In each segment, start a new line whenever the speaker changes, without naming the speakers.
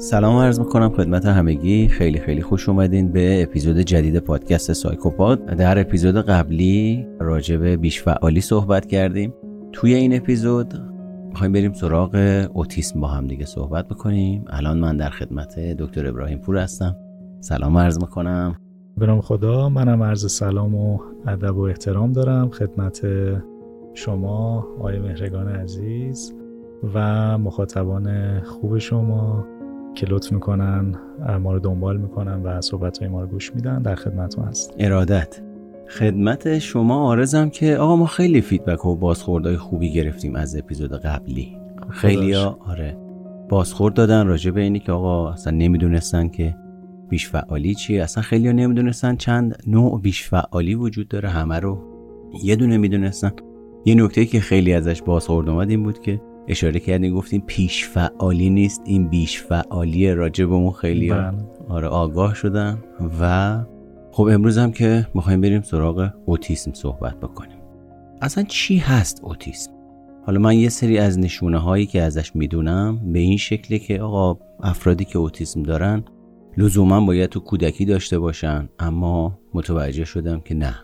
سلام عرض می‌کنم خدمت همگی. خیلی خیلی خوش اومدین به اپیزود جدید پادکست سایکوپاد در اپیزود قبلی راجع به بیش فعالی صحبت کردیم. توی این اپیزود می‌خوایم بریم سراغ اوتیسم با هم دیگه صحبت بکنیم. الان من در خدمت دکتر ابراهیم پور هستم. سلام عرض می‌کنم.
به خدا منم عرض سلام و ادب و احترام دارم خدمت شما آقای مهرگان عزیز و مخاطبان خوب شما. که لطف می‌کنن ما رو دنبال می‌کنن و صحبت های ما رو گوش میدن در خدمتتون هست
ارادت. خدمت شما آرزم که آقا ما خیلی فیدبک و بازخوردهای خوبی گرفتیم از اپیزود قبلی. خیلی ها آره بازخورد دادن راجع به اینی که آقا اصلا نمی‌دونستن که بیش فعالی چیه. اصلا خیلی ها نمی‌دونستن چند نوع بیش فعالی وجود داره همه رو یه دونه می‌دونستن. یه نکته که خیلی ازش بازخورد اومد این بود که اشاره کردیم گفتیم پیش فعالی نیست این بیش فعالی راجع به خیلی بله. آره آگاه شدن و خب امروز هم که می‌خوایم بریم سراغ اوتیسم صحبت بکنیم. اصلا چی هست اوتیسم؟ حالا من یه سری از نشونه هایی که ازش می‌دونم به این شکلی که آقا افرادی که اوتیسم دارن لزوما باید تو کودکی داشته باشن اما متوجه شدم که نه.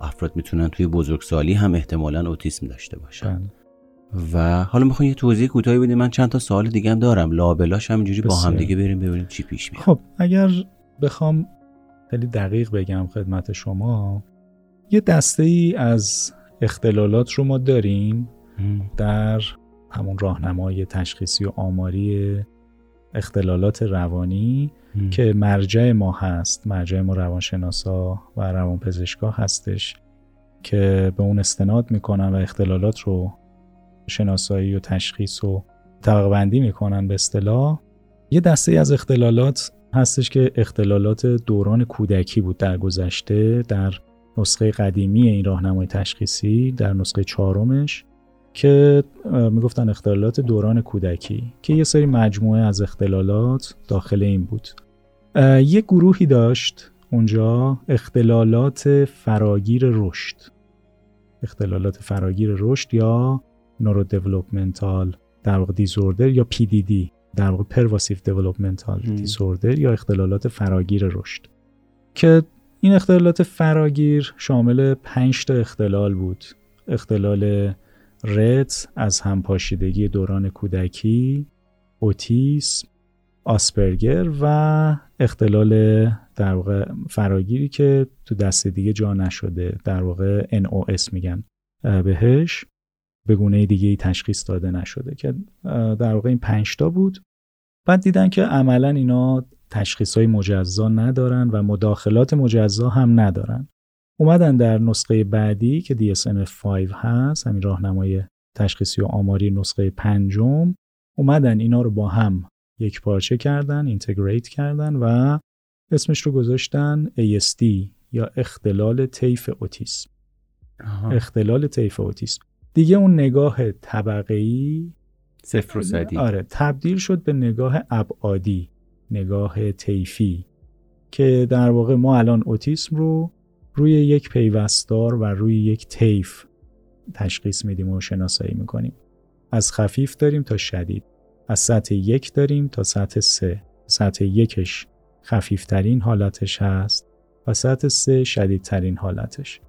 افراد می‌تونن توی بزرگسالی هم احتمالا اوتیسم داشته باشن. بله. و حالا می‌خوام یه توضیح کوتاهی بدیم من چند تا سوال دیگه هم دارم. لابلاش هم اینجوری با هم دیگه بریم ببینیم چی پیش میاد.
خب اگر بخوام خیلی دقیق بگم خدمت شما یه دسته ای از اختلالات رو ما داریم در همون راهنمای تشخیصی و آماری اختلالات روانی که مرجع ما هست. مرجع ما روانشناسا و روانپزشکا هستش که به اون استناد می‌کنن و اختلالات رو شناسایی و تشخیص و طبقه بندی می‌کنن به اصطلاح. یه دسته از اختلالات هستش که اختلالات دوران کودکی بود در گذشته در نسخه قدیمی این راهنمای تشخیصی در نسخه چهارمش که می‌گفتن اختلالات دوران کودکی که یه سری مجموعه از اختلالات داخل این بود. یه گروهی داشت اونجا اختلالات فراگیر رشد. اختلالات فراگیر رشد یا نورو دیولپمنتال در واقع دیزوردر یا PDD در واقع پرواسیو دیولپمنتال دیزوردر یا اختلالات فراگیر رشد. که این اختلالات فراگیر شامل 5 تا اختلال بود. اختلال رت از همپاشیدگی دوران کودکی اوتیسم آسپرگر و اختلال در واقع فراگیری که تو دست دیگه جا نشده در واقع NOS میگن بهش. به گونه دیگه ای تشخیص داده نشده که در واقع این پنج تا بود. بعد دیدن که عملا اینا تشخیص های مجزا ندارن و مداخلات مجزا هم ندارن. اومدن در نسخه بعدی که DSM-5 هست همین راهنمای تشخیصی و آماری نسخه پنجم اومدن اینا رو با هم یک پارچه کردن اینتگریت کردن و اسمش رو گذاشتن ASD یا اختلال طیف اوتیسم. اختلال طیف اوتیسم. دیگه اون نگاه طبقه
صفر و صدی.
آره تبدیل شد به نگاه ابعادی نگاه طیفی که در واقع ما الان اوتیسم رو روی یک پیوستار و روی یک طیف تشخیص میدیم و شناسایی می‌کنیم. از خفیف داریم تا شدید از سطح یک داریم تا سطح سه. سطح یکش خفیفترین حالتش هست و سطح سه شدیدترین حالتش.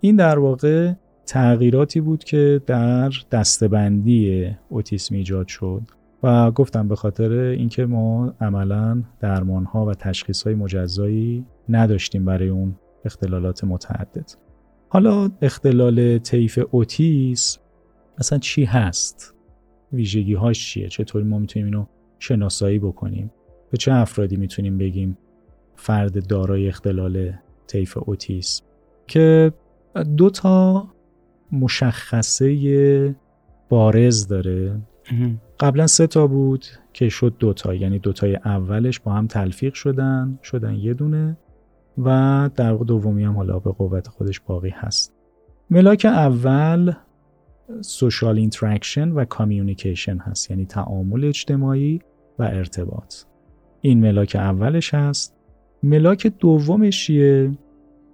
این در واقع تغییراتی بود که در دستبندی اوتیسم ایجاد شد و گفتم به خاطر اینکه ما عملا درمان ها و تشخیص های مجزایی نداشتیم برای اون اختلالات متعدد. حالا اختلال طیف اوتیسم اصلا چی هست؟ ویژگی هاش چیه؟ چطوری ما می‌تونیم اینو شناسایی بکنیم؟ به چه افرادی می‌تونیم بگیم فرد دارای اختلال طیف اوتیسم که دو تا مشخصه بارز داره. قبلا سه تا بود که شد دوتا یعنی دوتای اولش با هم تلفیق شدن شدن یه دونه و در دومی هم حالا به قوت خودش باقی هست. ملاک اول social interaction و communication هست یعنی تعامل اجتماعی و ارتباط. این ملاک اولش هست. ملاک دومش چیه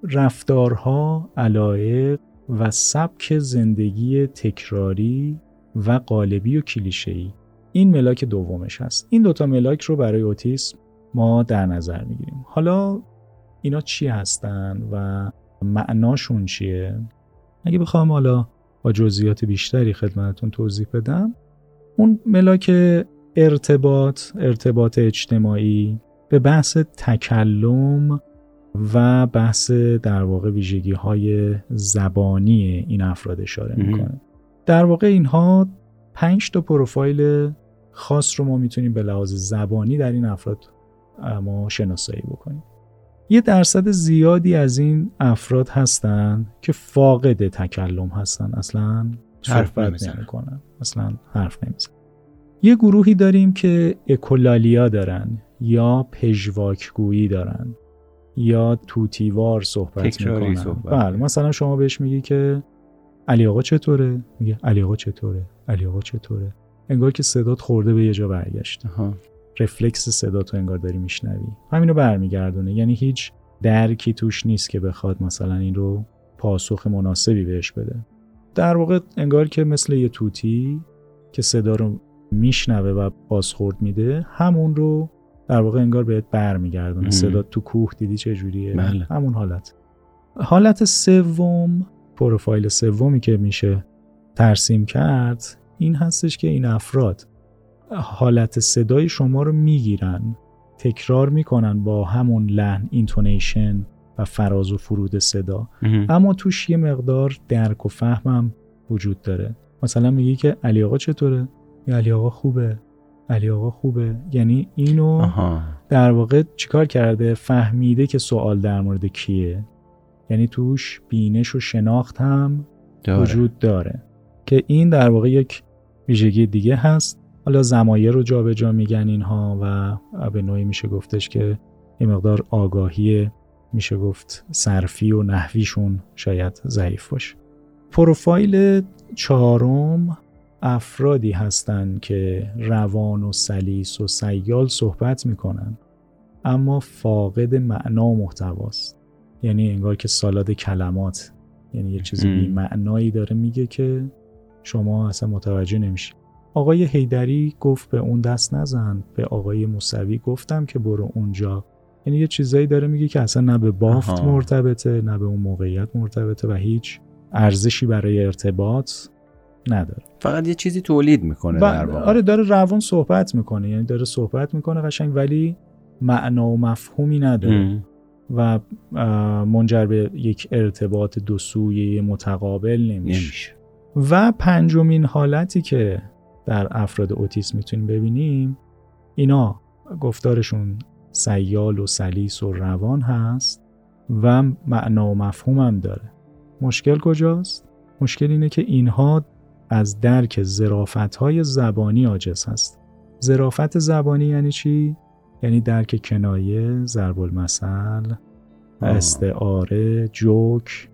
رفتارها علایق و سبک زندگی تکراری و قالبی و کلیشه‌ای. این ملاک دومش هست. این دوتا ملاک رو برای اوتیسم ما در نظر می‌گیریم. حالا اینا چی هستن و معناشون چیه؟ اگه بخوام حالا با جزئیات بیشتری خدمتتون توضیح بدم اون ملاک ارتباط ارتباط اجتماعی به بحث تکلم و بحث در واقع ویژگی های زبانی این افراد اشاره می‌کنه. در واقع اینها پنج تا پروفایل خاص رو ما می‌تونیم به لحاظ زبانی در این افراد ما شناسایی بکنیم. یه درصد زیادی از این افراد هستن که فاقد تکلم هستن. اصلا صحبت نمی‌کنن. اصلا حرف نمیزن یه گروهی داریم که اکولالیا دارن یا پژواکگویی دارن. یا توتیوار صحبت می‌کنن. صحبت. بله مثلا شما بهش میگی که علی آقا چطوره؟ میگه علی آقا چطوره؟ علی آقا چطوره؟ انگار که صدات خورده به یه جا برگشته. رفلکس صدا تو انگار داری میشنوی. همینو برمیگردونه. یعنی هیچ درکی توش نیست که بخواد مثلا این رو پاسخ مناسبی بهش بده. در واقع انگار که مثل یه توتی که صدا رو میشنوه و بازخورد میده همون رو در واقع انگار بهت برمیگردونه. صدا تو کوه دیدی چه جوریه
بله.
همون حالت. حالت سوم پروفایل سومی که میشه ترسیم کرد این هستش که این افراد حالت صدای شما رو می‌گیرن تکرار می‌کنن با همون لحن intonation و فراز و فرود صدا. اما توش یه مقدار درک و فهمم وجود داره. مثلا میگی که علی آقا چطوره؟ یا علی آقا خوبه؟ علی آقا خوبه. یعنی اینو در واقع چیکار کرده؟ فهمیده که سوال در مورد کیه. یعنی توش بینش و شناخت هم وجود داره. که این در واقع یک ویژگی دیگه هست. حالا زمایر رو جابجا جا میگن اینها و به نوعی میشه گفتش که این مقدار آگاهی میشه گفت صرفی و نحویشون شاید ضعیف باشه. پروفایل چهارم افرادی هستند که روان و سلیس و سیال صحبت می‌کنن اما فاقد معنا و محتواست. یعنی انگار که سالاد کلمات یعنی یه چیزی بی معنایی داره میگه که شما اصلا متوجه نمیشی. آقای هیدری گفت به اون دست نزن به آقای موسوی گفتم که برو اونجا. یعنی یه چیزایی داره میگه که اصلا نه به بافت مرتبطه نه به اون موقعیت مرتبطه و هیچ ارزشی برای ارتباط نداره.
فقط یه چیزی تولید می‌کنه در واقع.
آره داره روان صحبت می‌کنه یعنی داره صحبت می‌کنه قشنگ ولی معنا و مفهومی نداره. و منجر به یک ارتباط دو سویه متقابل نمیشه. نمیشه. و پنجمین حالتی که در افراد اوتیسم می‌تونیم ببینیم اینا گفتارشون سیال و سلیس و روان هست و معنا و مفهوم هم داره. مشکل کجاست؟ مشکل اینه که اینها از درک زرافت های زبانی عاجز هست. زرافت زبانی یعنی چی؟ یعنی درک کنایه، ضرب المثل، استعاره، جوک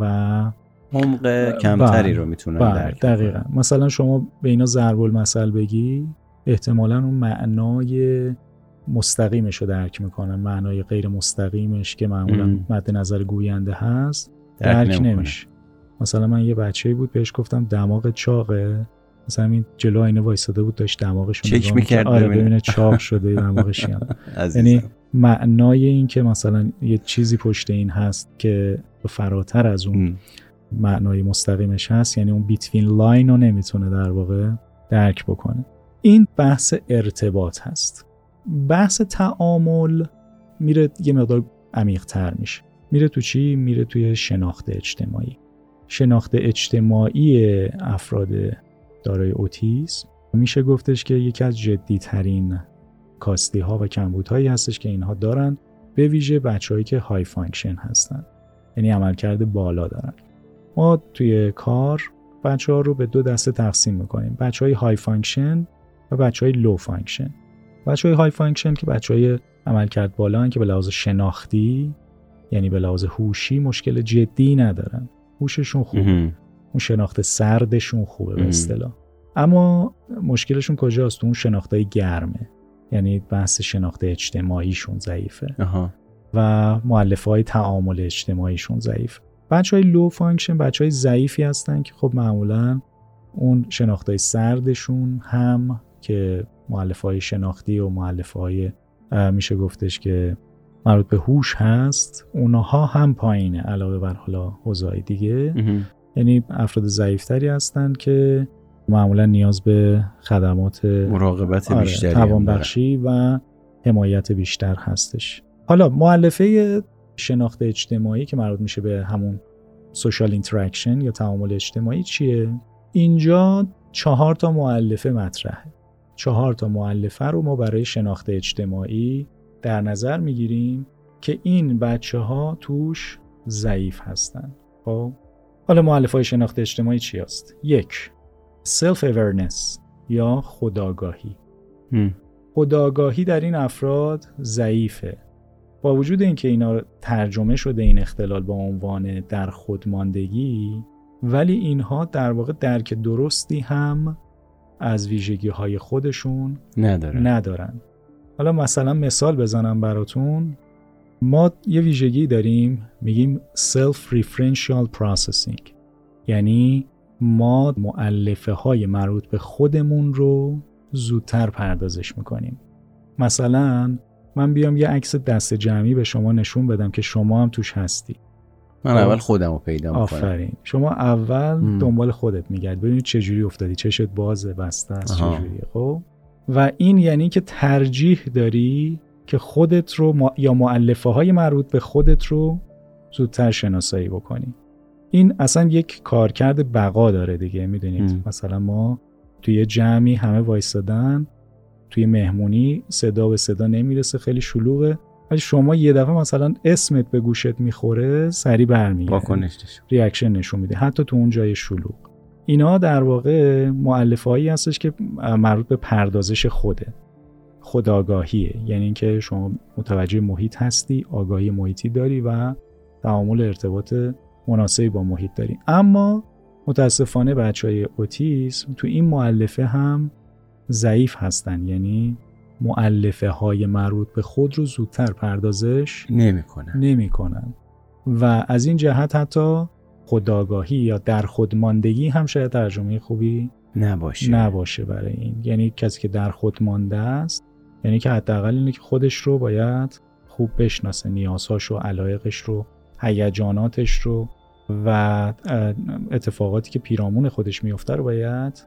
و
عمق کمتری رو می‌تونن بله، درک
دقیقا. مثلا شما به اینا ضرب المثل بگی احتمالا اون معنای مستقیمش رو درک می‌کنن معنای غیر مستقیمش که معمولا مد نظر گوینده هست درک, درک نمیشه. مثلا من یه بچه بود بهش گفتم دماغ چاقه. مثلا این جلو آینه وایساده بود داشت دماغش
چک می‌کرد
آره ببینه. چاق شده دماغش یعنی معنای این که مثلا یه چیزی پشت این هست که فراتر از اون معنای مستقیمش هست یعنی اون بیتوین لاین رو نمی‌تونه در واقع درک بکنه. این بحث ارتباط هست. بحث تعامل میره یه مقدار عمیق تر میشه. میره تو چی؟ میره توی شناخت اجتماعی. شناخت اجتماعی افراد دارای اوتیسم. میشه گفتش که یکی از جدی ترین کاستی ها و کمبودهایی هستش که اینها دارن به ویژه بچههایی که high function هستن. یعنی عملکرد بالا دارن. ما توی کار بچه ها رو به دو دسته تقسیم می‌کنیم. بچه های high function و بچه های low function بچه های high function که بچه های عملکرد بالا هن که به لحاظ شناختی یعنی به لحاظ هوشی مشکل جدی ندارن. هوششون خوبه اون شناخت سردشون خوبه به اصطلاح. اما مشکلشون کجاست؟ اون شناختای گرمه. یعنی بحث شناخت اجتماعیشون ضعیفه. و مؤلفه های تعامل اجتماعیشون ضعیف. بچه های low function بچه های ضعیفی هستن که خب معمولا اون شناخت های سردشون هم که مؤلفه های شناختی و مؤلفه های میشه گفتش که مربوط به هوش هست اونها هم پایینه علاوه بر حالا حوزه‌های دیگه. یعنی افراد ضعیفتری هستند که معمولا نیاز به خدمات
مراقبت آره، بیشتری
توانبخشی و حمایت بیشتر هستش. حالا مؤلفه شناخت اجتماعی که مربوط میشه به همون social interaction یا تعامل اجتماعی چیه؟ اینجا چهار تا مؤلفه مطرحه. چهار تا معلفه رو ما برای شناخت اجتماعی در نظر می‌گیریم که این بچه ها توش ضعیف هستن. خب؟ حالا معلف های شناخت اجتماعی چی هست؟ یک self awareness یا خداگاهی. خداگاهی در این افراد ضعیفه. با وجود اینکه اینا ترجمه شده این اختلال با عنوان در خودماندگی ولی اینها در واقع درک درستی هم از ویژگی های خودشون
ندارن.
ندارن. حالا مثلا مثال بزنم براتون. ما یه ویژگی داریم میگیم self referential processing. یعنی ما معلفه های مربوط به خودمون رو زودتر پردازش می‌کنیم. مثلا من بیام یه عکس دست جمعی به شما نشون بدم که شما هم توش هستی.
من خب؟ اول خودم رو پیدا می‌کنم.
آفرین. شما اول دنبال خودت میگرد ببینید چجوری افتادی. چشت بازه بسته است چجوری خب؟ و این یعنی که ترجیح داری که خودت رو یا معلفه های مربوط به خودت رو زودتر شناسایی بکنی. این اصلا یک کارکرد بقا داره دیگه می‌دونید؟ مثلا ما توی جمعی همه وایستادن توی مهمونی صدا به صدا نمی‌رسه خیلی شلوغه. ولی شما یه دفعه مثلا اسمت به گوشت می‌خوره سری برمیگرده
واکنش
ریاکشن نشون میده. حتی تو اون جای شلوغ. اینا در واقع معلفه هایی هستش که مربوط به پردازش خوده. خداگاهیه یعنی اینکه شما متوجه محیط هستی آگاهی محیطی داری و تعامل ارتباط مناسبی با محیط داری. اما متاسفانه بچه های اوتیسم تو این معلفه هم ضعیف هستن. یعنی معلفه های مربوط به خود رو زودتر پردازش
نمی‌کنن.
نمی‌کنن. و از این جهت حتی خداگاهی یا در خودماندگی هم شاید ترجمه خوبی
نباشه.
نباشه برای این. یعنی کسی که در خود مانده است یعنی که حداقل اینه که خودش رو باید خوب بشناسه نیازهاش و علایقش رو هیجاناتش رو و اتفاقاتی که پیرامون خودش میفته رو باید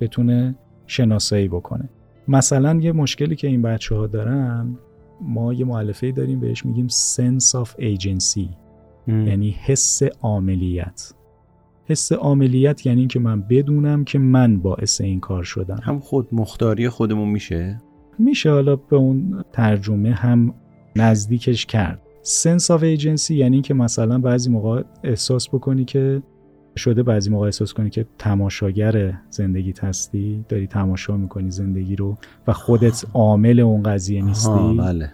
بتونه شناسایی بکنه. مثلا یه مشکلی که این بچه ها دارن ما یه معلفه داریم بهش میگیم sense of agency. یعنی حس عاملیت. حس عاملیت یعنی که من بدونم که من باعث این کار شدم.
هم خود مختاری خودمون میشه؟
میشه حالا به اون ترجمه هم نزدیکش کرد. Sense of agency یعنی که مثلا بعضی موقع احساس بکنی که شده بعضی موقع احساس کنی که تماشاگر زندگیت هستی داری تماشا می‌کنی زندگی رو و خودت عامل اون قضیه نیستی.
بله.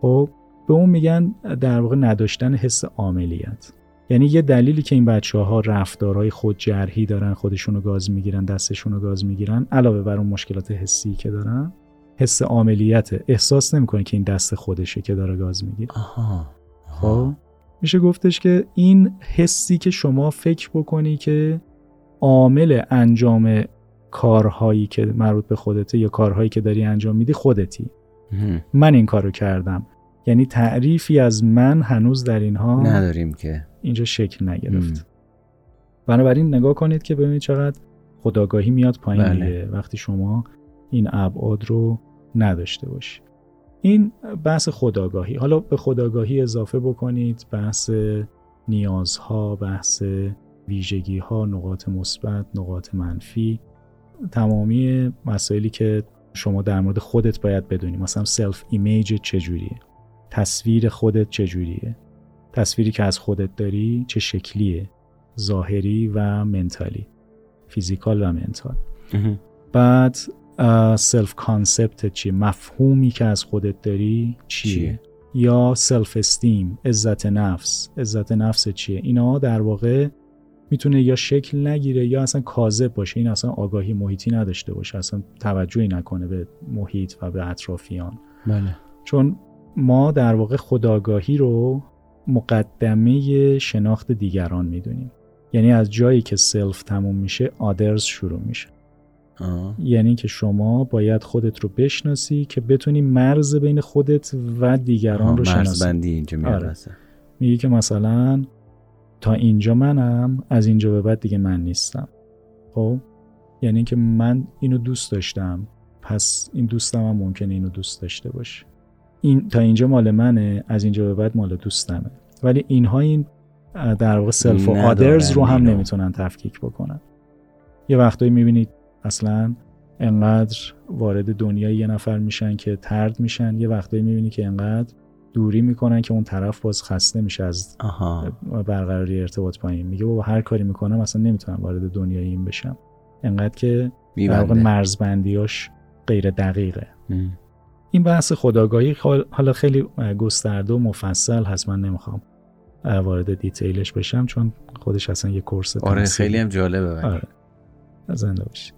خب به اون میگن در واقع نداشتن حس عاملیت. یعنی یه دلیلی که این بچه ها رفتارهای خود جرحی دارن خودشون رو گاز می‌گیرن دستشون رو گاز می‌گیرن علاوه بر اون مشکلات حسی که دارن حس عاملیت احساس نمی‌کنه که این دست خودشه که داره گاز می‌گیره. خب میشه گفتش که این حسی که شما فکر بکنی که عامل انجام کارهایی که مربوط به خودته یا کارهایی که داری انجام میدی خودتی. من این کارو کردم. یعنی تعریفی از من هنوز در اینها
نداریم که.
اینجا شکل نگرفت. بنابراین نگاه کنید که ببینید چقدر خداگاهی میاد پایین بله. وقتی شما این ابعاد رو نداشته باشید این بحث خودآگاهی حالا به خودآگاهی اضافه بکنید. بحث نیازها بحث ویژگی ها نقاط مثبت نقاط منفی. تمامی مسائلی که شما در مورد خودت باید بدونی. مثلا self image چجوریه؟ تصویر خودت چجوریه تصویری که از خودت داری چه شکلیه؟ ظاهری و mental ی. physical و mental. بعد self concept چیه مفهومی که از خودت داری چیه, چیه؟ یا self esteem عزت نفس. عزت نفس چیه؟ اینا در واقع می‌تونه یا شکل نگیره یا اصلا کاذب باشه. این اصلا آگاهی محیطی نداشته باشه. اصلا توجهی نکنه به محیط و به اطرافیان.
بله.
چون ما در واقع خودآگاهی رو مقدمه شناخت دیگران می‌دونیم. یعنی از جایی که سلف تموم میشه آدرز شروع میشه. یعنی که شما باید خودت رو بشناسی که بتونی مرز بین خودت و دیگران رو شناسی.
بندی اینجا آره.
میگه که مثلا تا اینجا منم از اینجا به بعد دیگه من نیستم. خب؟ یعنی که من اینو دوست داشتم پس این دوستم هم ممکنه اینو دوست داشته باشه. این تا اینجا مال منه از اینجا به بعد مال دوستمه. ولی اینها این در واقع سلف و آدرز رو هم نمی‌تونن تفکیک بکنن. یه وقتایی می‌بینید اصلا انقدر وارد دنیای یه نفر میشن که ترد میشن. یه وقتایی می‌بینی که انقدر دوری می‌کنن که اون طرف باز خسته میشه از برقراری ارتباط پایین میگه بابا هر کاری می‌کنم اصلا نمی‌تونم وارد دنیای این بشم. انقدر که در واقع مرزبندیاش غیر دقیقه. این بحث خداگاهی حالا خیلی گسترده و مفصل هست. من نمی‌خوام وارد دیتیلش بشم چون خودش اصلا یه کورس
آره خیلی هم جالبه
آره. زنده باشی.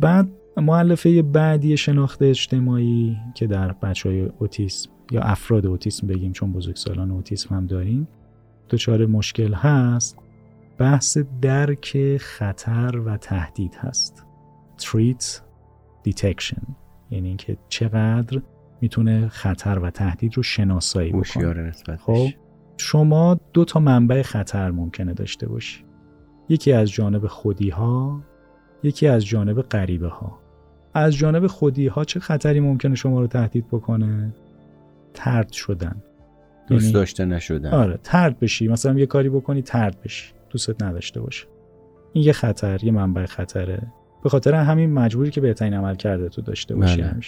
بعد معلفه بعدی شناخت اجتماعی که در بچه های اوتیسم یا افراد اوتیسم بگیم چون بزرگسالان اوتیسم هم داریم دچار مشکل هست. بحث درک خطر و تهدید هست. Treat detection. یعنی اینکه چقدر می‌تونه خطر و تهدید رو شناسایی بکنه. خب شما دو تا منبع خطر ممکنه داشته باشی. یکی از جانب خودی ها یکی از جانب غریبه ها از جانب خودی ها چه خطری ممکنه شما رو تهدید بکنه؟ ترد شدن.
دوست یعنی داشته نشدن.
آره ترد بشی. مثلا یه کاری بکنی ترد بشی. دوستت نداشته باشه. این یه خطر یه منبع خطره. به خاطر همین مجبوری که بهترین عمل کرده تو داشته باشی بله.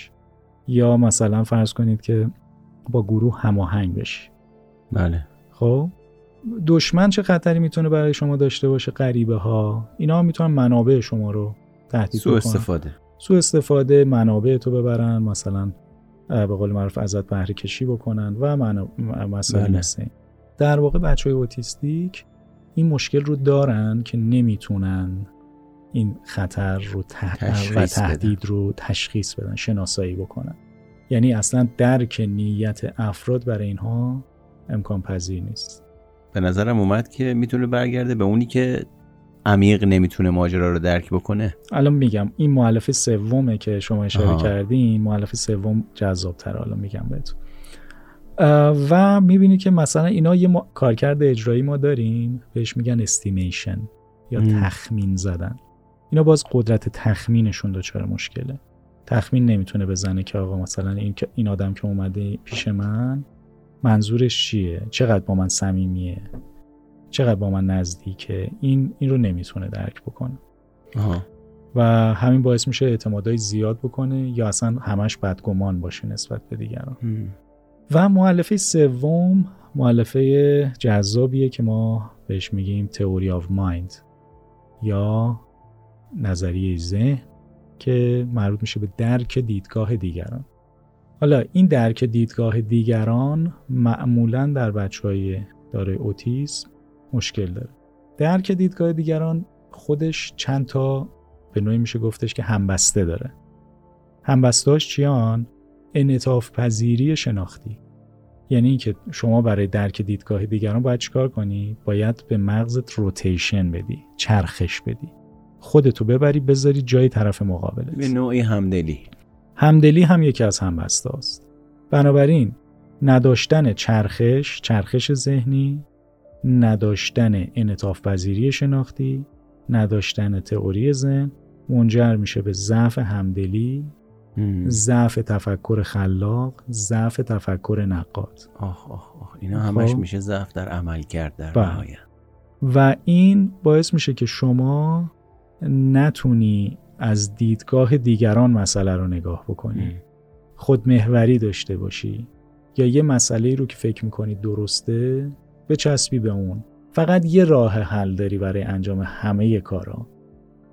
یا مثلا فرض کنید که با گروه هماهنگ بشی.
بله.
خب؟ دشمن چه خطری می‌تونه برای شما داشته باشه؟ غریبه ها اینا می‌تونن منابع شما رو تهدید
سو استفاده.
سو استفاده منابع تو ببرن مثلا به قول معروف ازت بهره کشی بکنن و مسائل بله. مثل در واقع بچه های اوتیستیک این مشکل رو دارن که نمی‌تونن این خطر رو و تهدید رو تشخیص بدن شناسایی بکنن. یعنی اصلا درک نیت افراد برای اینها امکان پذیر نیست.
به نظرم اومد که می‌تونه برگرده به اونی که عمیق نمی‌تونه ماجرا رو درک بکنه.
الان میگم این معلف سومه که شما اشاره کردین معلف سوم جذابتر الان میگم بهتون. و می‌بینی که مثلا اینا یه کارکرد اجرایی ما داریم بهش میگن استیمیشن یا تخمین زدن. اینا باز قدرت تخمینشون دچار مشکله. تخمین نمی‌تونه بزنه که آقا مثلا این, این آدم که اومده پیش من منظورش چیه؟ چقدر با من صمیمیه؟ چقدر با من نزدیکه؟ این این رو نمی‌تونه درک بکنه.
آها.
و همین باعث میشه اعتمادهای زیاد بکنه یا اصلا همش بدگمان باشه نسبت به دیگران. و معلفه سوم معلفه جذابیه که ما بهش میگیم تئوری آف مایند یا نظریه ذهن که مربوط میشه به درک دیدگاه دیگران. حالا این درک دیدگاه دیگران معمولا در بچه های داره اوتیسم مشکل داره. درک دیدگاه دیگران خودش چند تا به نوعی میشه گفتش که همبسته داره. همبستهاش چیان؟ انعطاف پذیری شناختی. یعنی اینکه شما برای درک دیدگاه دیگران باید چیکار کنی؟ باید به مغزت روتیشن بدی چرخش بدی. خودتو ببری بذاری جای طرف مقابلت.
به نوعی همدلی.
همدلی هم یکی از همبسته است بنابراین نداشتن چرخش چرخش ذهنی نداشتن انطاف پذیری شناختی نداشتن تئوری ذهن منجر میشه به ضعف همدلی ضعف تفکر خلاق ضعف تفکر نقاد.
آخ آخ آخ اینا همش خب. میشه ضعف در عمل کرد در بله. نهایت.
و این باعث میشه که شما نتونی از دیدگاه دیگران مسئله رو نگاه بکنی. خودمهوری داشته باشی. یا یه مسئله رو که فکر می‌کنی درسته بچسبی به اون. فقط یه راه حل داری برای انجام همه کارا.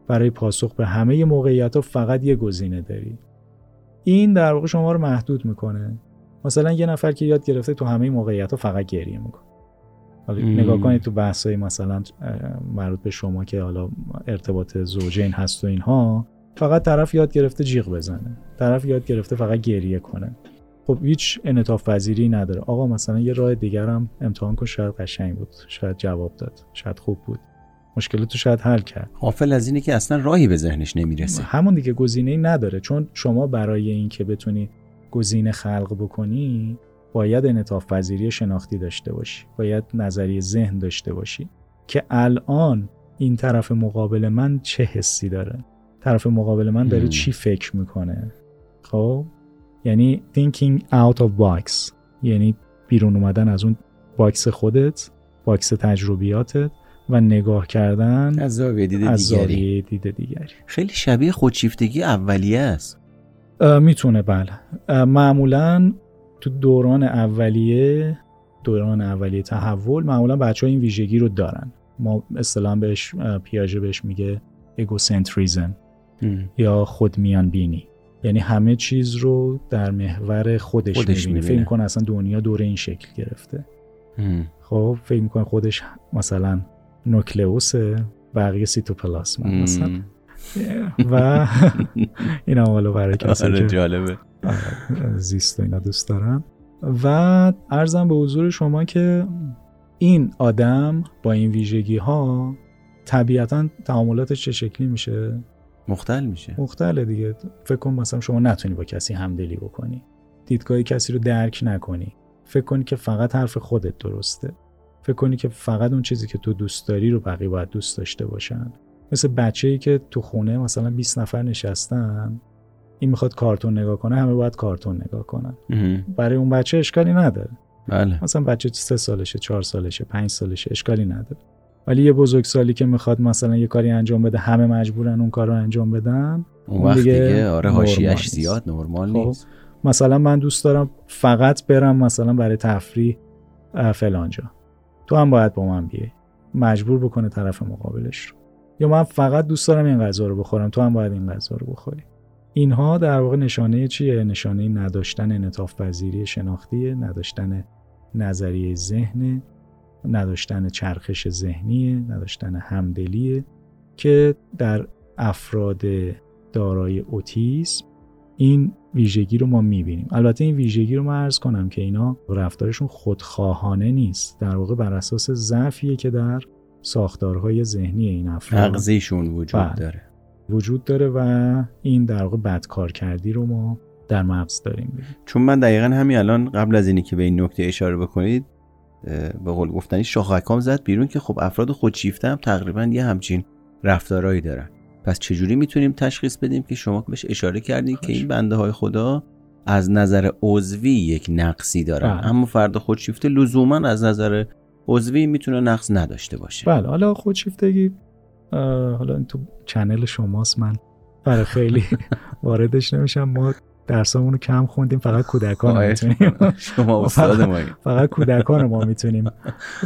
برای پاسخ به همه موقعیت ها فقط یه گزینه داری. این در واقع شما رو محدود می‌کنه. مثلا یه نفر که یاد گرفته تو همه موقعیت ها فقط گریه می‌کنه. حالا نگاه کنید تو بحث های مثلا مربوط به شما که حالا ارتباط زوجین هست و اینها فقط طرف یاد گرفته جیغ بزنه طرف یاد گرفته فقط گریه کنه. خب هیچ انعطاف پذیری نداره. آقا مثلا یه راه دیگر هم امتحان کن شاید قشنگ بود شاید جواب داد شاید خوب بود. مشکلات شاید حل کرد.
غافل از اینه که اصلا راهی به ذهنش نمی‌رسه.
همون دیگه گزینه نداره. چون شما برای اینکه بتونی گزینه خلق بکنی باید انعطاف پذیری شناختی داشته باشی. باید نظریه ذهن داشته باشی که الان این طرف مقابل من چه حسی داره. طرف مقابل من داره چی فکر می‌کنه. خب؟ یعنی thinking out of box. یعنی بیرون اومدن از اون box خودت box تجربیاتت و نگاه کردن
از زاویه دید دیگری.
دید دیگری.
خیلی شبیه خودشیفتگی اولیه است.
می‌تونه بله. معمولا تو دوران اولیه دوران اولیه تحول معمولا بچه ها این ویژگی رو دارن. ما اصطلاحا بهش پیاژه بهش میگه اگوسنتریزم یا خودمیان بینی یعنی همه چیز رو در محور خودش, خودش می‌بینه. فکر کنه اصلا دنیا دور این شکل گرفته. خب فکر می‌کنه خودش مثلا نوکلئوسه بقیه سیتوپلاسم مثلا. و این حالا برای کسی
آره، جالبه.
زیست و اینا دوست دارن و ارزم به حضور شما که این آدم با این ویژگی ها طبیعتا تعاملاتش چه شکلی میشه؟
مختل میشه.
مختله دیگه. فکر کن مثلا شما نتونی با کسی همدلی بکنی. دیدگاه کسی رو درک نکنی. فکر کنی که فقط حرف خودت درسته. فکر کنی که فقط اون چیزی که تو دوست داری رو بقیه باید دوست داشته باشن. مثل بچه ای که تو خونه مثلا 20 نفر نشستن. این می‌خواد کارتون نگاه کنه همه باید کارتون نگاه کنن. برای اون بچه اشکالی نداره.
بله.
مثلا بچه سه سالشه چهار سالشه پنج سالشه اشکالی نداره. ولی یه بزرگسالی که می‌خواد مثلا یه کاری انجام بده همه مجبورن اون کار رو انجام بدن
اون وقت دیگه, آره حاشیه‌اش زیاد نرمال خب، نیست.
مثلا من دوست دارم فقط برم مثلا برای تفریح فلانجا تو هم باید با من بیای. مجبور بکنه طرف مقابلش رو. یا من فقط دوست دارم این غذا رو بخورم تو هم باید این غذا رو بخوری. اینها در واقع نشانه چیه؟ نشانه نداشتن انعطاف پذیری شناختی نداشتن نظریه ذهن نداشتن چرخش ذهنی نداشتن همدلیه که در افراد دارای اوتیسم این ویژگی رو ما می‌بینیم. البته این ویژگی رو من ارز کنم که اینا رفتارشون خودخواهانه نیست. در واقع بر اساس ضعفیه که در ساختارهای ذهنی این افراد
مغزیشون وجود بله. داره.
وجود داره و این در واقع بدکار کردی رو ما در مغز داریم.
چون من دقیقا همین الان قبل از اینی که به این نکته اشاره بکنید به قول گفتنی شاخکام زد بیرون که خب افراد خودشیفته هم تقریبا یه همچین رفتارهایی دارن. پس چجوری می‌تونیم تشخیص بدیم که شما بهش اشاره کردید که این بنده های خدا از نظر عضوی یک نقصی دارن؟ بله. اما فرد خودشیفته لزوما از نظر عضوی می‌تونه نقص نداشته باشه.
بله حالا خودشیفتگی حالا این تو چنل شماست من برای خیلی واردش نمیشم. ما درسامون رو کم خوندیم فقط کودکان می‌تونیم.
شما استاد ما
فقط کودکان ما می‌تونیم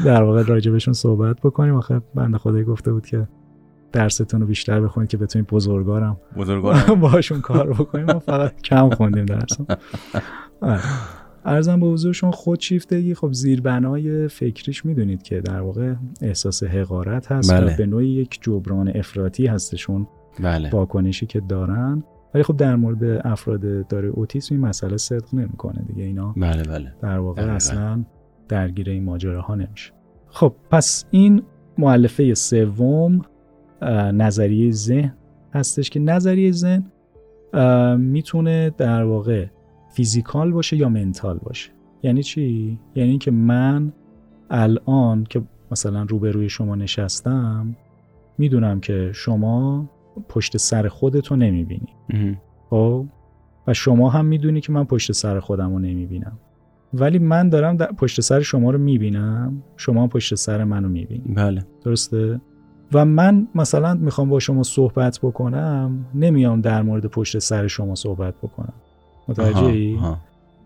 در واقع راجبشون صحبت بکنیم. آخه بنده خدای گفته بود که درستون رو بیشتر بخونید که بتونید بزرگارم
بزرگارم
باشون کار بکنیم ما فقط کم خوندیم آره. ارزم به حضور شما خودشیفتگی خب زیربنای فکریش می‌دونید که در واقع احساس حقارت هست بله. و به نوعی یک جبران افراطی هستشون
بله.
واکنشی که دارن. ولی خب در مورد افراد داره اوتیسم این مسئله صدق نمی‌کنه دیگه. اینا
بله بله.
در واقع بله اصلا درگیر این ماجراها نمیشه. خب پس این معلفه سوم نظریه ذهن هستش که نظریه ذهن می‌تونه در واقع فیزیکال باشه یا منتال باشه. یعنی چی؟ یعنی که من الان که مثلا روبروی شما نشستم می‌دونم که شما پشت سر خودتو نمی‌بینی. خب؟ و شما هم می‌دونی که من پشت سر خودم رو نمی‌بینم. ولی من دارم در پشت سر شما رو می‌بینم شما هم پشت سر منو می‌بینی.
بله.
درسته؟ و من مثلا می‌خوام با شما صحبت بکنم نمیام در مورد پشت سر شما صحبت بکنم. متوجه ای؟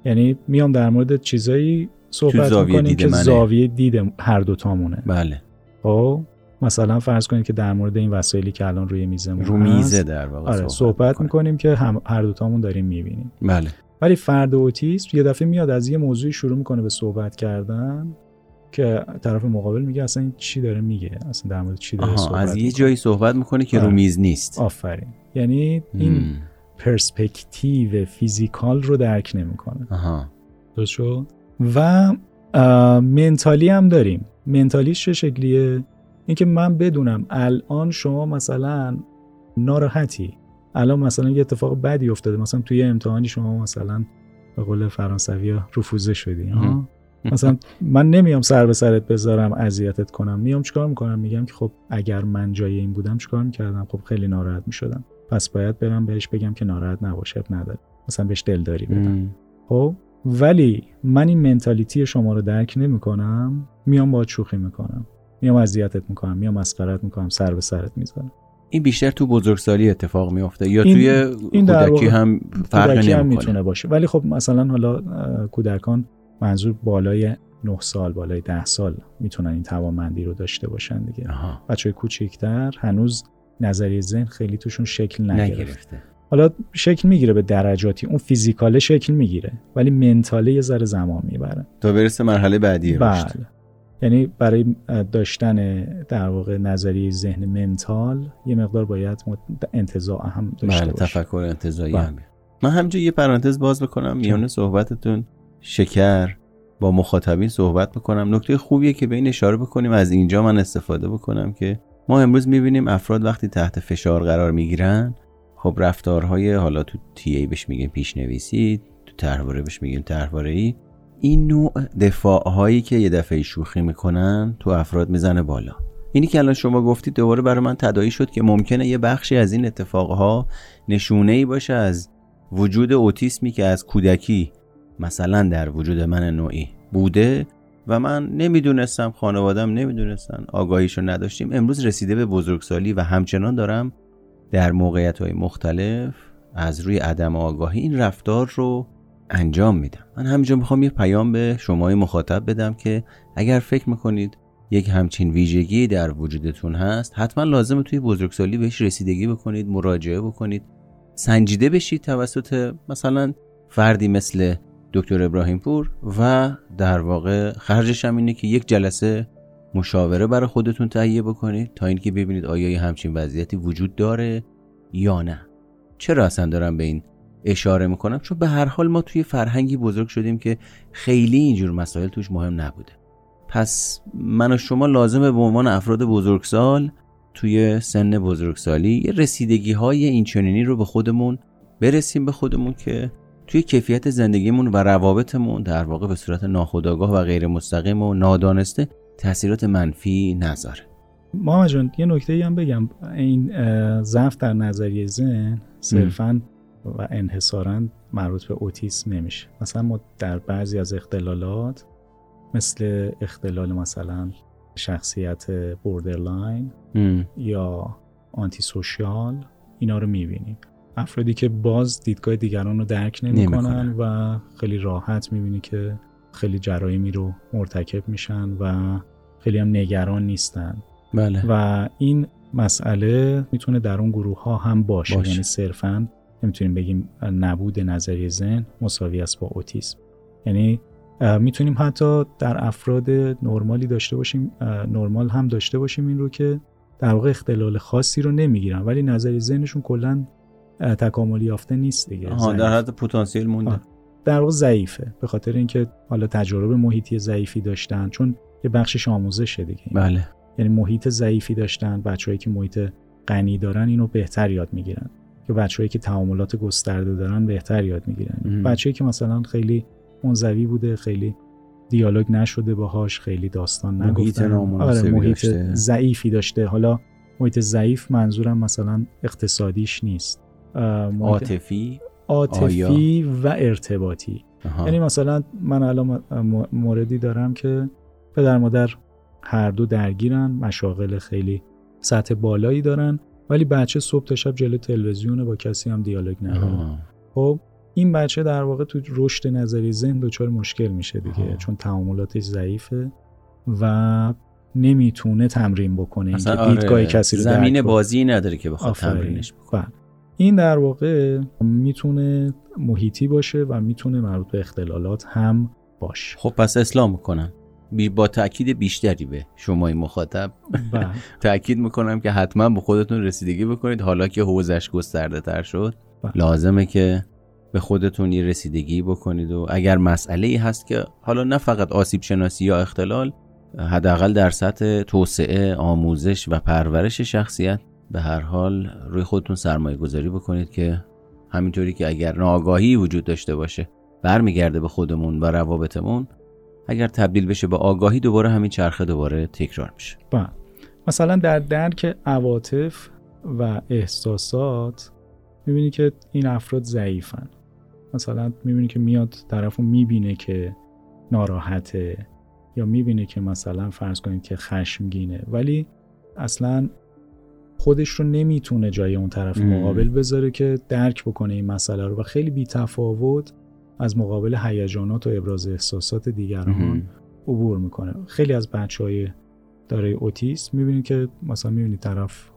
یعنی میام در مورد چیزایی صحبت می‌کنیم که منه. زاویه دید هر دوتامونه
بله.
خب مثلا فرض کنید که در مورد این وسایلی که الان روی میزمون
رو میزه در واقع
آره صحبت, می‌کنیم که هم هر دوتامون داریم می‌بینیم.
بله.
ولی فرد اوتیسم یه دفعه میاد از یه موضوعی شروع می‌کنه به صحبت کردن که طرف مقابل میگه اصلا این چی داره میگه؟ اصلا در مورد چی داره صحبت
از یه جایی صحبت می‌کنه که رو آره. میز نیست.
آفرین. یعنی این پرسپکتیو فیزیکال رو درک نمی‌کنه. درست شد؟ و منتالی هم داریم. منتالیش چه شکلیه؟ اینکه من بدونم الان شما مثلا ناراحتی. الان مثلا یه اتفاق بدی افتاده. مثلا توی امتحانی شما مثلا به قول فرانسوی ها رفوزه شدی. ها مثلا من نمیام سر به سرت بذارم اذیتت کنم. میام چیکار می‌کنم؟ میگم که خب اگر من جای این بودم چیکار می‌کردم؟ خب خیلی ناراحت می‌شدم. پس باید برم بهش بگم که ناراحت نباشه نداره. مثلا بهش دلداری بدم. خب؟ ولی من این منتالیتی شما رو درک نمی‌کنم میام با شوخی می‌کنم. میام اذیتت می‌کنم میام مسخرت می‌کنم سر به سرت می‌ذارم.
این بیشتر تو بزرگسالی اتفاق میافته یا توی این کودکی هم فرق
هم می‌تونه باشه. ولی خب مثلا حالا کودکان منظور بالای 9 سال بالای 10 سال می‌تونن این توانمندی رو داشته باشن دیگه. بچه کوچیکتر هنوز نظریه ذهن خیلی توشون شکل نگرفته. حالا شکل می‌گیره به درجاتی اون فیزیکاله شکل می‌گیره ولی منتاله یه ذره زمان می‌بره.
تا برسه مرحله بعدی
بله. یعنی برای داشتن در واقع نظریه ذهن منتال یه مقدار باید انتظاع هم داشته بله،
تفکر انتظایی بله. هم من همینجا یه پرانتز باز بکنم میان صحبتتون. شکر با مخاطبین صحبت بکنم. نکته خوبیه که به این اشاره بکنیم از اینجا من استفاده بکنم که ما امروز می‌بینیم افراد وقتی تحت فشار قرار می‌گیرن خب رفتارهای حالا تو تی ای بهش میگیم پیشنویسی تو طرحواره بهش میگیم طرحواره ای این نوع دفاع هایی که یه دفعه شوخی می‌کنن تو افراد می‌زنه بالا. اینی که الان شما گفتید دوباره برای من تدایی شد که ممکنه یه بخشی از این اتفاقها نشونه ای باشه از وجود اوتیسمی که از کودکی مثلا در وجود من نوعی بوده و من نمی‌دونستم خانوادم نمی‌دونستن آگاهیشو نداشتیم. امروز رسیده به بزرگسالی و همچنان دارم در موقعیت های مختلف از روی عدم آگاهی این رفتار رو انجام میدم. من همینجا می‌خوام یه پیام به شما مخاطب بدم که اگر فکر می‌کنید یک همچین ویژگی در وجودتون هست حتما لازمه توی بزرگسالی بهش رسیدگی بکنید مراجعه بکنید. سنجیده بشید توسط مثلا فردی مثل دکتر ابراهیم پور و در واقع خرجش هم اینه که یک جلسه مشاوره برای خودتون تهیه بکنید تا اینکه ببینید آیا همچین وضعیتی وجود داره یا نه. چرا اصلا دارم به این اشاره می‌کنم؟ چون به هر حال ما توی فرهنگی بزرگ شدیم که خیلی اینجور مسائل توش مهم نبوده. پس من و شما لازمه به عنوان افراد بزرگسال توی سن بزرگسالی یه رسیدگی های این رو به خودمون برسیم به خودمون که توی کیفیت زندگیمون و روابطمون در واقع به صورت ناخودآگاه و غیر مستقیم و نادانسته تاثیرات منفی نذاره.
ما جان یه نکته هم بگم. این ضعف در نظریه ذهن صرفا و انحصارا مربوط به اوتیسم نمیشه. مثلا ما در بعضی از اختلالات مثل اختلال مثلا شخصیت borderline یا antisocial اینا رو می‌بینیم. افرادی که باز دیدگاه دیگران رو درک نمی‌کنن و خیلی راحت می‌بینی که خیلی جرایمی رو مرتکب میشن و خیلی هم نگران نیستن
بله.
و این مسئله می‌تونه در اون گروه ها هم باشه, باشه. یعنی صرفا نمی‌تونیم بگیم نبود نظریه ذهن مساوی است با اوتیسم یعنی می‌تونیم حتی در افراد نرمالی داشته باشیم نرمال هم داشته باشیم این رو که در واقع اختلال خاصی رو نمی‌گیرن ولی نظریه ذهنشون کلا تکاملی یافته نیست دیگه.
در حد پتانسیل مونده.
در واقع ضعیفه. به خاطر اینکه حالا تجربه محیطی ضعیفی داشتن چون یه بخشش آموزشه دیگه.
بله.
یعنی محیط ضعیفی داشتن بچه‌ای که محیط غنی دارن اینو بهتر یاد می‌گیرن. که بچه‌ای که تعاملات گسترده دارن بهتر یاد می‌گیرن. بچه‌ای که مثلا خیلی منزوی بوده خیلی دیالوگ نشده باهاش خیلی داستان نگفتن. آره محیط ضعیفی داشته. حالا محیط ضعیف منظورم مثلا اقتصادیش نیست.
عاطفی
عاطفی و ارتباطی. یعنی مثلا من الان موردی دارم که پدر مادر هر دو درگیرن مشاغل خیلی سطح بالایی دارن ولی بچه صبح تا شب جلو تلویزیونه با کسی هم دیالوگ نداره. خب این بچه در واقع تو رشد نظری ذهن دچار مشکل میشه دیگه چون تعاملاتش ضعیفه و نمی‌تونه تمرین بکنه اینکه آره دیدگاه کسی رو
زمین بازی نداره که بخواد تمرینش بکنه. بله.
این در واقع می‌تونه محیطی باشه و می‌تونه مربوط به اختلالات هم باشه
خب پس اسلام می‌کنن با تاکید بیشتری به شما مخاطب بله. تاکید می‌کنم که حتما به خودتون رسیدگی بکنید حالا که حوزش گسترده تر شد بله. لازمه که به خودتون یه رسیدگی بکنید و اگر مسئله ای هست که حالا نه فقط آسیب شناسی یا اختلال حداقل در سطح توسعه آموزش و پرورش شخصیت به هر حال روی خودتون سرمایه گذاری بکنید که همینطوری که اگر ناآگاهی وجود داشته باشه برمیگرده به خودمون و روابطمون اگر تبدیل بشه به آگاهی دوباره همین چرخه دوباره تکرار میشه.
با. مثلا در درک عواطف و احساسات می‌بینی که این افراد ضعیفن. مثلا می‌بینی که میاد طرفو می‌بینه که ناراحته یا می‌بینه که مثلا فرض کنید که خشمگینه. ولی اصلا خودش رو نمی‌تونه جای اون طرف مقابل بذاره که درک بکنه این مسئله رو و خیلی بی تفاوت از مقابل هیجانات و ابراز احساسات دیگران عبور می‌کنه. خیلی از بچه های داره اوتیسم می‌بینید که مثلا می‌بینید طرف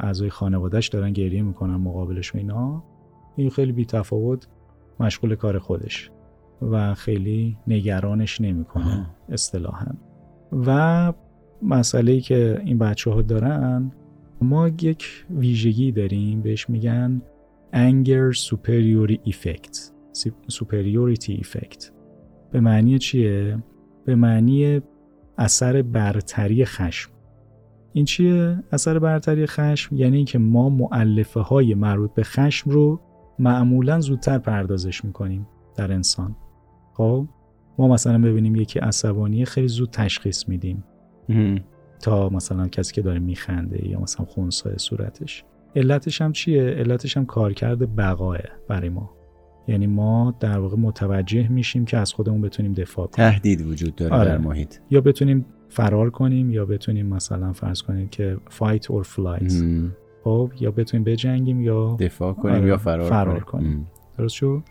اعضای خانوادهش دارن گریه می‌کنن مقابلش و اینا. این خیلی بی تفاوت مشغول کار خودش و خیلی نگرانش نمی‌کنه اصطلاحا. و مسئله که این بچه ها دارن ما یک ویژگی داریم بهش میگن anger superiority effect superiority effect. به معنی چیه؟ به معنی اثر برتری خشم. این چیه؟ اثر برتری خشم یعنی اینکه ما معلفه های مربوط به خشم رو معمولا زودتر پردازش می‌کنیم در انسان. خب؟ ما مثلا ببینیم یکی عصبانیه خیلی زود تشخیص میدیم. تا مثلا کسی که داره میخنده یا مثلا خونسای صورتش. علتش هم چیه؟ علتش هم کارکرد بقاه برای ما. یعنی ما در واقع متوجه میشیم که از خودمون بتونیم دفاع
کنیم. تهدید وجود داره آره. در محیط.
یا بتونیم فرار کنیم یا بتونیم مثلا فرض کنیم که fight or flight. خب یا بتونیم بجنگیم یا
دفاع کنیم آره. یا فرار,
فرار کنیم, درست شو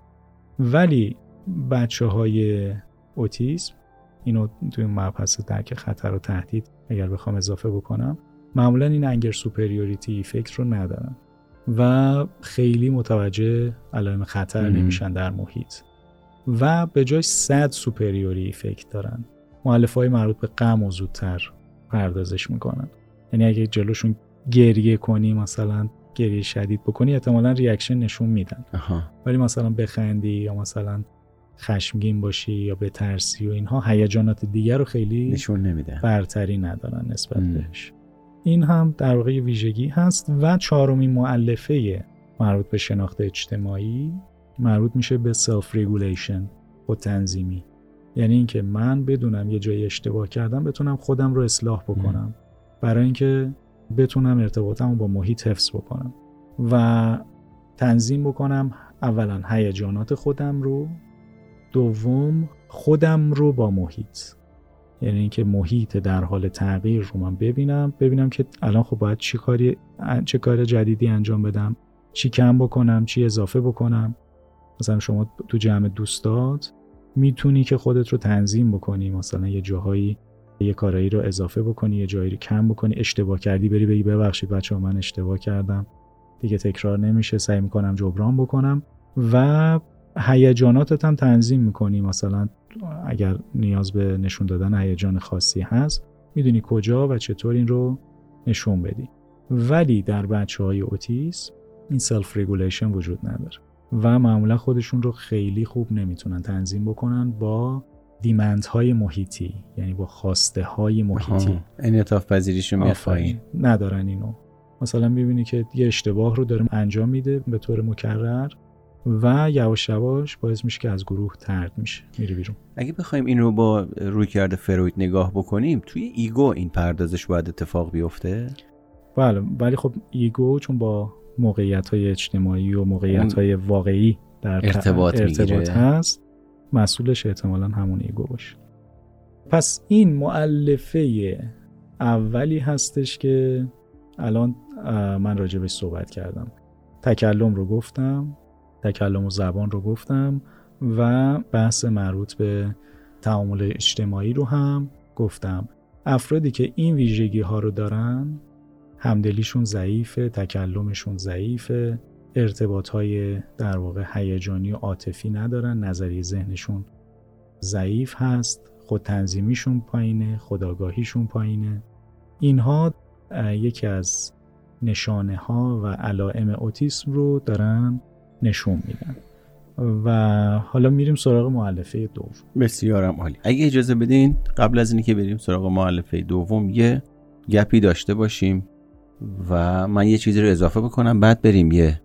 ولی بچه های اوتیسم اینو توی مبحث درک خطر و تهدید اگر بخوام اضافه بکنم معمولا این anger superiority فکر رو ندارن و خیلی متوجه علائم خطر نمیشن در محیط. و به جای sad superiority effect دارن. مؤلفه های مربوط به غم و زودتر پردازش می‌کنن. یعنی اگه جلوشون گریه کنی مثلا گریه شدید بکنی احتمالا reaction نشون میدن. ولی مثلا بخندی یا مثلا خشمگین باشی یا بترسی و اینها هیجانات دیگر رو خیلی
نشون نمیده.
برتری ندارن نسبت بهش. این هم در واقع ویژگی هست و چهارمین مؤلفه مربوط به شناخت اجتماعی مربوط میشه به self regulation خود تنظیمی. یعنی اینکه من بدونم یه جایی اشتباه کردم بتونم خودم رو اصلاح بکنم. برای اینکه بتونم ارتباطم رو با محیط حفظ بکنم و تنظیم بکنم اولا هیجانات خودم رو دوم خودم رو با محیط. یعنی اینکه محیط در حال تغییر رو من ببینم ببینم که الان خب باید چی کاری چه کار جدیدی انجام بدم چی کم بکنم چی اضافه بکنم. مثلا شما تو جمع دوستات می‌تونی که خودت رو تنظیم بکنی. مثلا یه جاهایی یه کارایی رو اضافه بکنی یه جایی رو کم بکنی. اشتباه کردی بری بگی ببخشید بچه ها من اشتباه کردم. دیگه تکرار نمیشه. سعی می‌کنم جبران بکنم. و هیجاناتت هم تنظیم می‌کنی. مثلا اگر نیاز به نشون دادن هیجان خاصی هست می‌دونی کجا و چطور این رو نشون بدی. ولی در بچه های اوتیسم این self regulation وجود نداره و معمولا خودشون رو خیلی خوب نمی‌تونن تنظیم بکنن با demand های محیطی یعنی با خواسته های محیطی
انعطاف پذیریش رو
ندارن اینو. مثلا می‌بینی که یه اشتباه رو داره انجام میده به طور مکرر. و یواش یواش باعث میشه که از گروه طرد میشه. میره بیرون.
اگه بخوایم این رو با رویکرد فروید نگاه بکنیم توی ego این پردازش باید اتفاق بیفته؟
بله ولی خب ego چون با موقعیت های اجتماعی و موقعیت های واقعی در
ارتباط,
ارتباط هست مسئولش احتمالا همون ego باشه. پس این مؤلفه اولی هستش که الان من راجبش صحبت کردم. تکلم رو گفتم. تکلم و زبان رو گفتم و بحث مربوط به تعامل اجتماعی رو هم گفتم. افرادی که این ویژگی ها رو دارن همدلیشون ضعیفه تکلمشون ضعیفه ارتباط های در واقع هیجانی و عاطفی ندارن نظری ذهنشون ضعیف هست خود تنظیمیشون پایینه خداگاهیشون پایینه. اینها یکی از نشانه ها و علائم اوتیسم رو دارن نشون میدن. و حالا میریم سراغ معلفه دوم.
بسیارم عالی. اگه اجازه بدین قبل از اینکه بریم سراغ معلفه دوم یه گپی داشته باشیم و من یه چیزی رو اضافه بکنم بعد بریم یه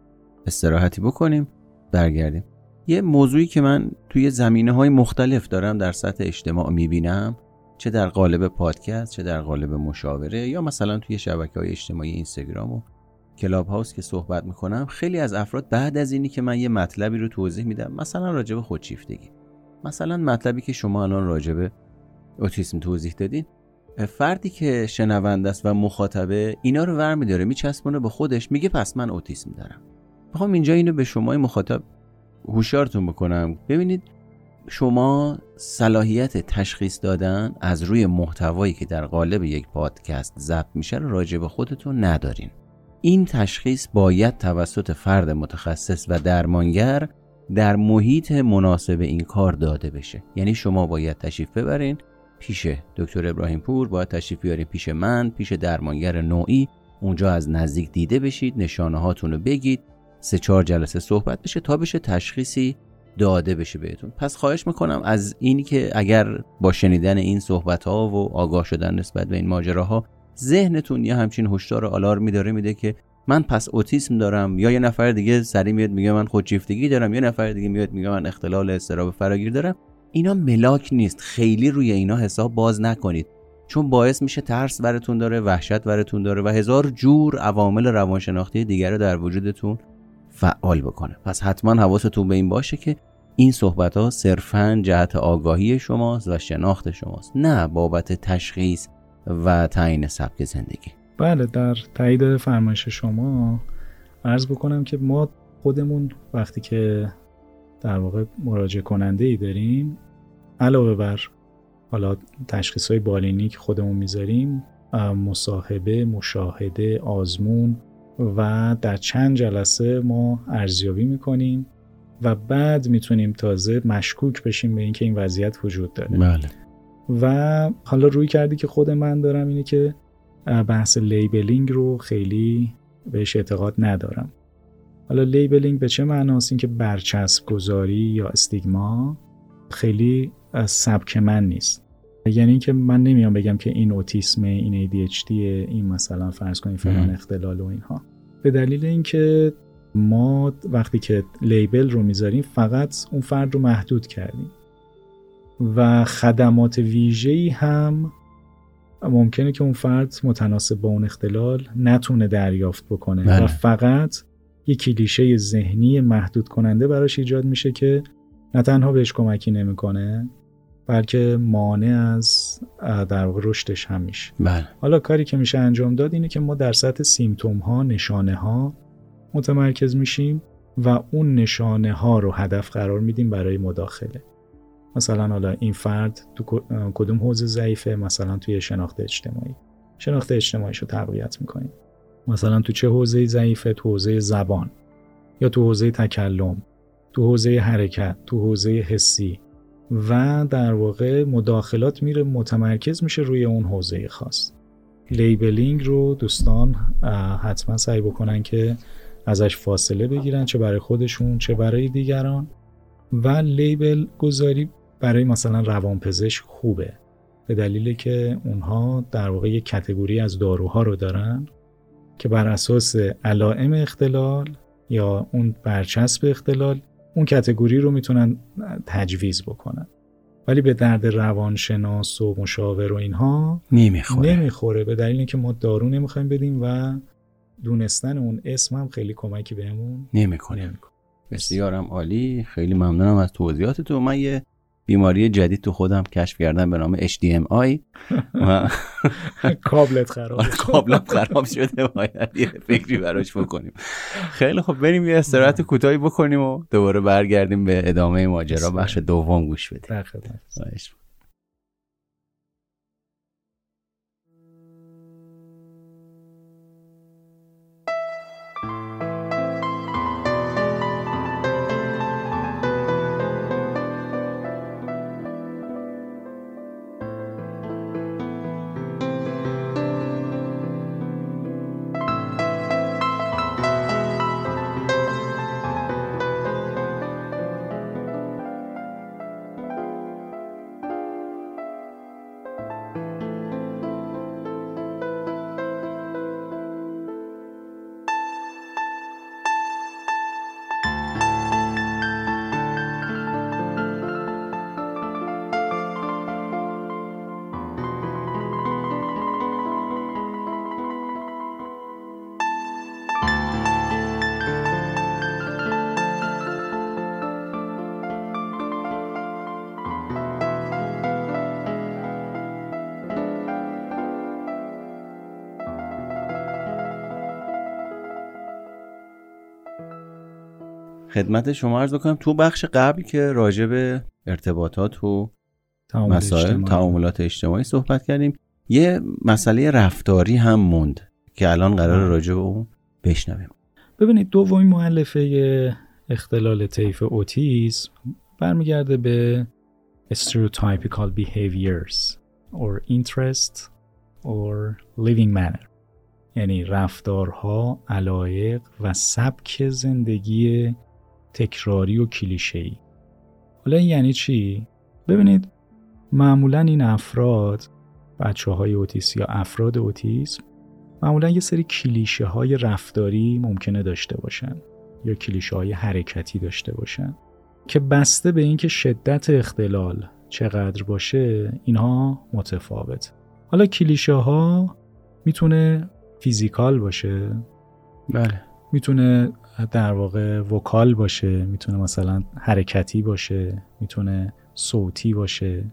استراحتی بکنیم برگردیم. یه موضوعی که من توی زمینه های مختلف دارم در سطح اجتماع می‌بینم چه در قالب پادکست چه در قالب مشاوره یا مثلا توی شبکه های اجتماعی اینستاگرام و کلاب هاوس که صحبت می‌کنم خیلی از افراد بعد از اینی که من یه مطلبی رو توضیح میدم مثلا راجب خودشیفتگی. مثلا مطلبی که شما الان راجب اوتیسم توضیح دادین فردی که شنونده است و مخاطبه اینا رو ور میداره میچسبونه به خودش میگه پس من اوتیسم دارم. می‌خوام اینجا اینو به شما مخاطب هوشیارتون بکنم. ببینید شما صلاحیت تشخیص دادن از روی محتوایی که در قالب یک پادکست ضبط میشه راجع به خودتون ندارین. این تشخیص باید توسط فرد متخصص و درمانگر در محیط مناسب این کار داده بشه. یعنی شما باید تشریف ببرین پیش دکتر ابراهیم پور باید تشریف بیارین پیش من پیش درمانگر نوعی. اونجا از نزدیک دیده بشید نشانه هاتون رو بگید. سه چهار جلسه صحبت بشه تا بشه تشخیصی داده بشه بهتون. پس خواهش می‌کنم از اینی که اگر با شنیدن این صحبت ها و آگاه شدن نسبت به این ماجراها ذهنتون یه همچین هشدار آلارمی داره میده که من پس اوتیسم دارم. یا یه نفر دیگه سری میاد میگه من خودشیفتگی دارم یه نفر دیگه میاد میگه من اختلال استراب فراگیر دارم. اینا ملاک نیست. خیلی روی اینا حساب باز نکنید. چون باعث میشه ترس براتون داره وحشت براتون داره و هزار جور عوامل روانشناختی دیگر رو در وجودتون فعال بکنه. پس حتما حواستون به این باشه که این صحبت ها صرفا جهت آگاهی شماست و شناخت شماست. نه بابت تشخیص. و تعیین سبک زندگی
بله در تایید فرمایش شما عرض بکنم که ما خودمون وقتی که در واقع مراجعه کننده ای داریم علاوه بر حالا تشخیص های بالینی که خودمون می‌ذاریم مصاحبه، مشاهده، آزمون و در چند جلسه ما ارزیابی می‌کنیم و بعد می‌تونیم تازه مشکوک بشیم به اینکه این وضعیت وجود داره
بله.
و حالا رویکردی که خود من دارم اینه که بحث labeling رو خیلی بهش اعتقاد ندارم. حالا labeling به چه معناست اینکه برچسب گذاری یا stigma خیلی سبک من نیست. یعنی اینکه من نمیام بگم که این اوتیسم این ADHD این مثلا فرض کنید فلان اختلال و اینها. به دلیل اینکه ما وقتی که لیبل رو می‌ذاریم فقط اون فرد رو محدود کردیم. و خدمات ویژه‌ای هم ممکنه که اون فرد متناسب با اون اختلال نتونه دریافت بکنه بله. و فقط یک کلیشه ذهنی محدود کننده براش ایجاد میشه که نه تنها بهش کمکی نمی‌کنه بلکه مانع از در واقع رشدش هم میشه
بله.
حالا کاری که میشه انجام داد اینه که ما در سطح سیمتوم ها نشانه ها متمرکز میشیم و اون نشانه ها رو هدف قرار میدیم برای مداخله مثلا حالا این فرد تو کدوم حوزه ضعیفه مثلا توی شناخت اجتماعی. شناخت اجتماعیش رو تقویت می‌کنیم. مثلا تو چه حوزه ضعیفه؟ تو حوزه زبان. یا تو حوزه تکلم. تو حوزه حرکت. تو حوزه حسی. و در واقع مداخلات میره متمرکز میشه روی اون حوزه خاص. لیبلینگ رو دوستان حتما سعی بکنن که ازش فاصله بگیرن چه برای خودشون چه برای دیگران. و لیبل گذاری برای مثلا روانپزشک خوبه. به دلیل که اونها در واقع یک کتگوری از داروها رو دارن که بر اساس علائم اختلال یا اون برچسب اختلال اون کتگوری رو می‌تونن تجویز بکنن. ولی به درد روانشناس و مشاور و اینها
نمی‌خوره.
نمی‌خوره. به دلیل اینکه ما دارو نمی‌خوایم بدیم و دونستن اون اسم هم خیلی کمکی بهمون
نمی‌کنه. نمی‌کنه. بسیارم عالی. خیلی ممنونم از توضیحات تو من یه بیماری جدید تو خودم کشف کردم به نام HDMI
و کابلت خراب.
کابلم خراب شده. باید یه فکری براش بکنیم. خیلی خب بریم یه استراحت کوتاهی بکنیم و دوباره برگردیم به ادامه ماجرا. بخش دوم گوش بدیم. خدمت شما عرض بکنم. تو بخش قبل که راجع به ارتباطات و مسائل تعاملات اجتماعی صحبت کردیم یه مسئله رفتاری هم موند که الان قرار راجع به اون بشنویم.
ببینید دومین مؤلفه اختلال طیف اوتیسم برمیگرده به stereotypical behaviors or interest or living manner. یعنی رفتارها، علایق و سبک زندگی تکراری و کلیشه‌ای. حالا این یعنی چی؟ ببینید معمولا این افراد بچه های اوتیس یا افراد اوتیسم معمولا یه سری کلیشه های رفتاری ممکنه داشته باشن یا کلیشه های حرکتی داشته باشن که بسته به اینکه شدت اختلال چقدر باشه اینها متفاوت حالا کلیشه ها می‌تونه physical باشه
بله
می‌تونه در واقع vocal باشه می‌تونه مثلا حرکتی باشه می‌تونه صوتی باشه.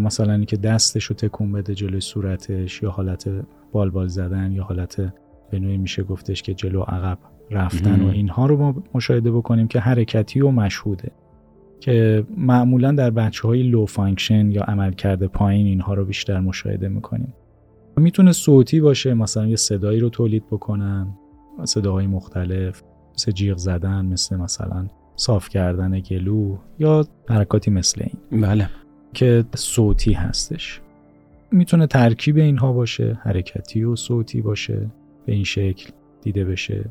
مثلا اینکه دستش رو تکون بده جلوی صورتش یا حالت بال‌بال زدن یا حالت به نوعی میشه گفتش که جلو عقب رفتن و اینها رو ما مشاهده بکنیم که حرکتی و مشهوده. که معمولا در بچه های low function یا عملکرد پایین اینها رو بیشتر مشاهده می‌کنیم. می‌تونه صوتی باشه مثلا یه صدایی رو تولید بکنن. صداهای مختلف مثل جیغ زدن مثل مثلا صاف کردن گلو یا حرکاتی مثل این.
بله.
که صوتی هستش. می‌تونه ترکیب اینها باشه حرکتی و صوتی باشه به این شکل دیده بشه.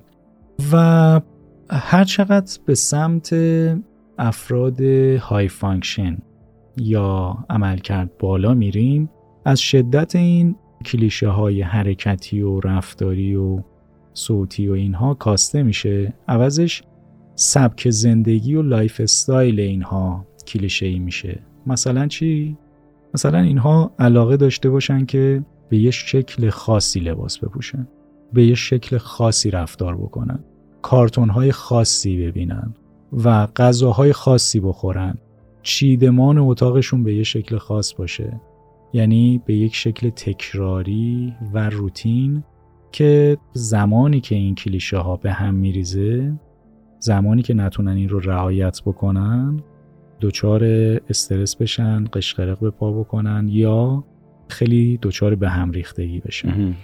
و هر چقدر به سمت افراد high function یا عملکرد بالا میریم از شدت این کلیشه های حرکتی و رفتاری و صوتی و اینها کاسته میشه. عوضش سبک زندگی و lifestyle اینها کلیشه ای میشه. مثلا چی؟ مثلا اینها علاقه داشته باشن که به یه شکل خاصی لباس بپوشن به یه شکل خاصی رفتار بکنن کارتون های خاصی ببینن و غذاهای خاصی بخورن. چیدمان اتاقشون به یه شکل خاص باشه. یعنی به یک شکل تکراری و روتین که زمانی که این کلیشه ها به هم میریزه زمانی که نتونن این رو رعایت بکنن دچار استرس بشن قشقرق به پا بکنن یا خیلی دچار به هم ریختگی بشن.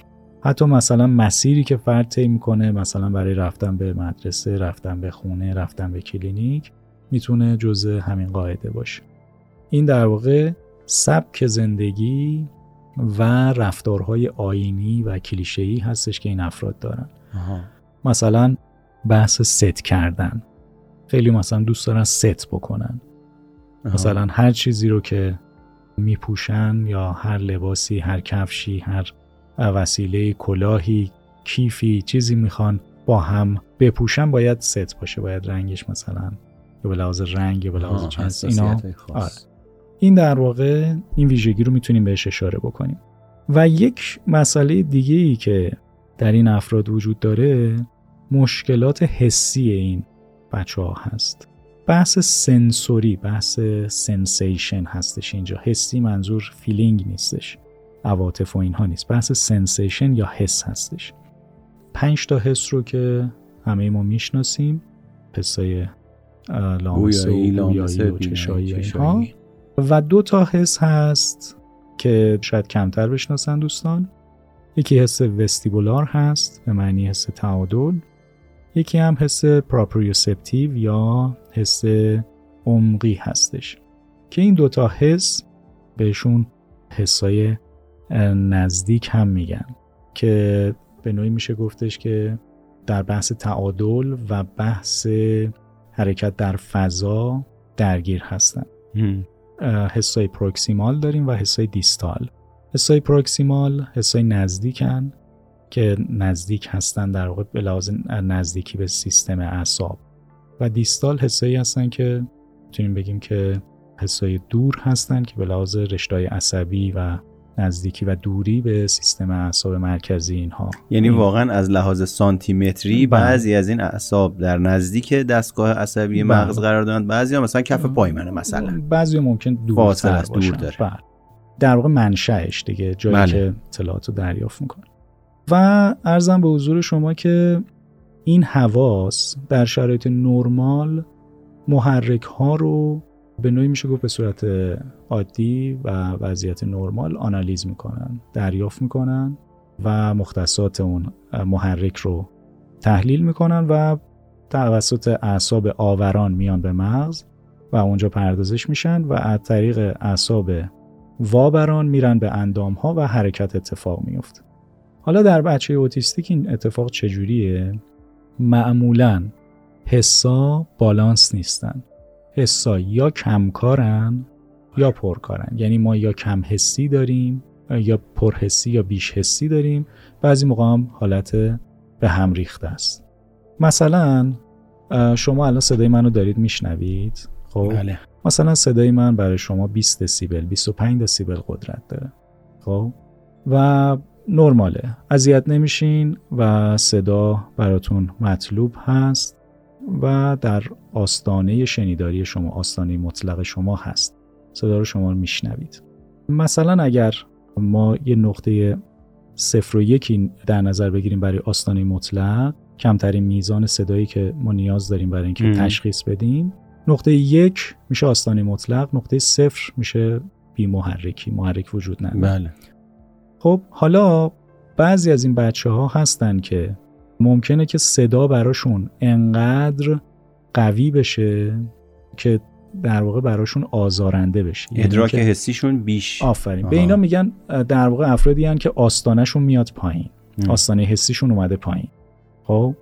حتی مثلا مسیری که فرد طی می‌کنه مثلا برای رفتن به مدرسه رفتن به خونه رفتن به کلینیک می‌تونه جزء همین قاعده باشه. این در واقع سبک زندگی و رفتارهای آینی و کلیشه‌ای هستش که این افراد دارن. مثلا بحث ست کردن. خیلی مثلا دوست دارن ست بکنن. مثلا هر چیزی رو که میپوشن یا هر لباسی هر کفشی هر وسیله کلاهی کیفی چیزی می‌خوان با هم بپوشن باید ست باشه باید رنگش مثلا یا به لحاظ رنگ یا به لحاظ اینا. آره. این در واقع این ویژگی رو می‌تونیم بهش اشاره بکنیم. و یک مسئله دیگه ای که در این افراد وجود داره مشکلات حسی این بچه ها هست. بحث sensory بحث sensation هستش اینجا. حسی منظور feeling نیستش. عواطف و اینها نیست. بحث sensation یا حس هستش. پنج تا حس رو که همه ما می‌شناسیم. حسای لامسه و و چشایی اینها. و دو تا حس هست که شاید کمتر بشناسن دوستان. یکی حس وستیبولار هست به معنی حس تعادل. یکی هم حس پراپریوسپتیو یا حس عمقی هستش. که این دوتا حس بهشون حسای نزدیک هم میگن. که به نوعی میشه گفتش که در بحث تعادل و بحث حرکت در فضا درگیر هستن. حسای پروکسیمال داریم و حسای دیستال. حسای پروکسیمال حسای نزدیکن که نزدیک هستن در واقع به لحاظ نزدیکی به سیستم اعصاب. و دیستال حسایی هستن که می‌تونیم بگیم که حسای دور هستن که به لحاظ رشتهای عصبی و نزدیکی و دوری به سیستم اعصاب مرکزی اینها
یعنی واقعا از لحاظ سانتیمتری بله. بعضی از این اعصاب در نزدیک دستگاه عصبی بله. مغز قرار دارند بعضی ها مثلا کف پای منه مثلا
بعضی ممکن دور دور داره بله. در واقع منشأش دیگه جایی بله. که اطلاعات رو دریافت می‌کنه و ارزم به حضور شما که این حواس در شرایط نرمال محرک ها رو به نوعی میشه گفت به صورت عادی و وضعیت نرمال آنالیز می‌کنن دریافت می‌کنن و مختصات اون محرک رو تحلیل می‌کنن و توسط اعصاب آوران میان به مغز و اونجا پردازش میشن و از طریق اعصاب وابران میرن به اندام ها و حرکت اتفاق میفته حالا در بچه اوتیستیک این اتفاق چجوریه؟ معمولا حسا بالانس نیستن. حسا یا کمکارن یا پرکارن. یعنی ما یا کم حسی داریم یا پرحسی یا بیش حسی داریم. بعضی موقع هم حالت به هم ریخته است. مثلا شما الان صدای منو دارید میشنوید؟ خب؟
بله.
مثلا صدای من برای شما 20 دسیبل 25 دسیبل قدرت داره. خب؟ و نرماله. اذیت نمیشین و صدا براتون مطلوب هست. و در آستانه شنیداری شما آستانه مطلق شما هست. صدا رو شما میشنوید. مثلا اگر ما یه نقطه صفر و یکی در نظر بگیریم برای آستانه مطلق کمترین میزان صدایی که ما نیاز داریم برای اینکه تشخیص بدیم نقطه یک میشه آستانه مطلق نقطه صفر میشه بی محرکی محرک وجود نداره.
بله.
خب حالا بعضی از این بچه ها هستن که ممکنه که صدا براشون انقدر قوی بشه که در واقع براشون آزارنده بشه.
یعنی ادراک حسیشون بیش.
آفرین. به اینا میگن در واقع افرادی هن که آستانهشون میاد پایین. آستانه حسیشون اومده پایین. خب؟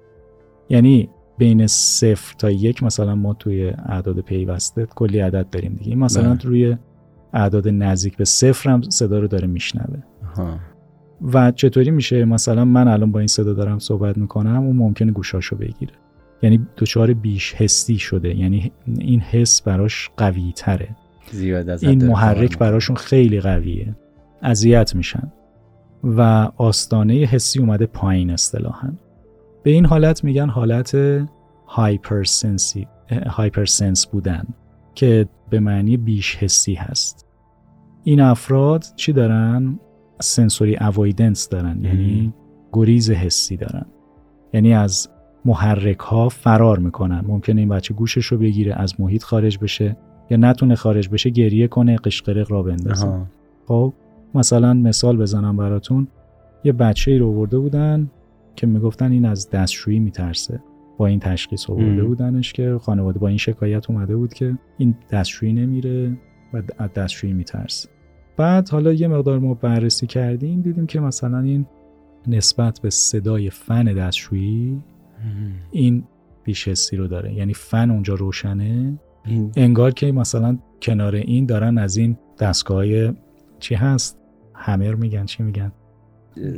یعنی بین صفر تا یک مثلا ما توی اعداد پیوسته کلی عدد داریم دیگه. مثلا بله. روی اعداد نزدیک به صفر هم صدا رو داره میشنوه. و چطوری میشه مثلا من الان با این صدا دارم صحبت می‌کنم اون ممکنه گوشاشو بگیره. یعنی دچار بیش حسی شده. یعنی این حس براش قوی تره
زیاد
این محرک براشون خیلی قویه. اذیت میشن. و آستانه حسی اومده پایین اصطلاحا. به این حالت میگن حالت هایپرسنس بودن که به معنی بیش حسی هست. این افراد چی دارن؟ سنسوری اوایدنس دارن یعنی گریز حسی دارن. یعنی از محرک ها فرار می‌کنن. ممکنه این بچه گوشش رو بگیره از محیط خارج بشه یا نتونه خارج بشه گریه کنه قشقرق را بندازه. خب مثلا مثال بزنم براتون. یه بچه ای رو آورده بودن که می‌گفتن این از دستشویی میترسه. با این تشخیص آورده بودنش که خانواده با این شکایت اومده بود که این دستشویی نمیره و از دستشویی میترسه. بعد حالا یه مقدار ما بررسی کردیم دیدیم که مثلا این نسبت به صدای فن دستشویی این بیشستی رو داره. یعنی فن اونجا روشنه. انگار که مثلا کنار این دارن از این دستگاه چی هست؟ همر میگن. چی میگن؟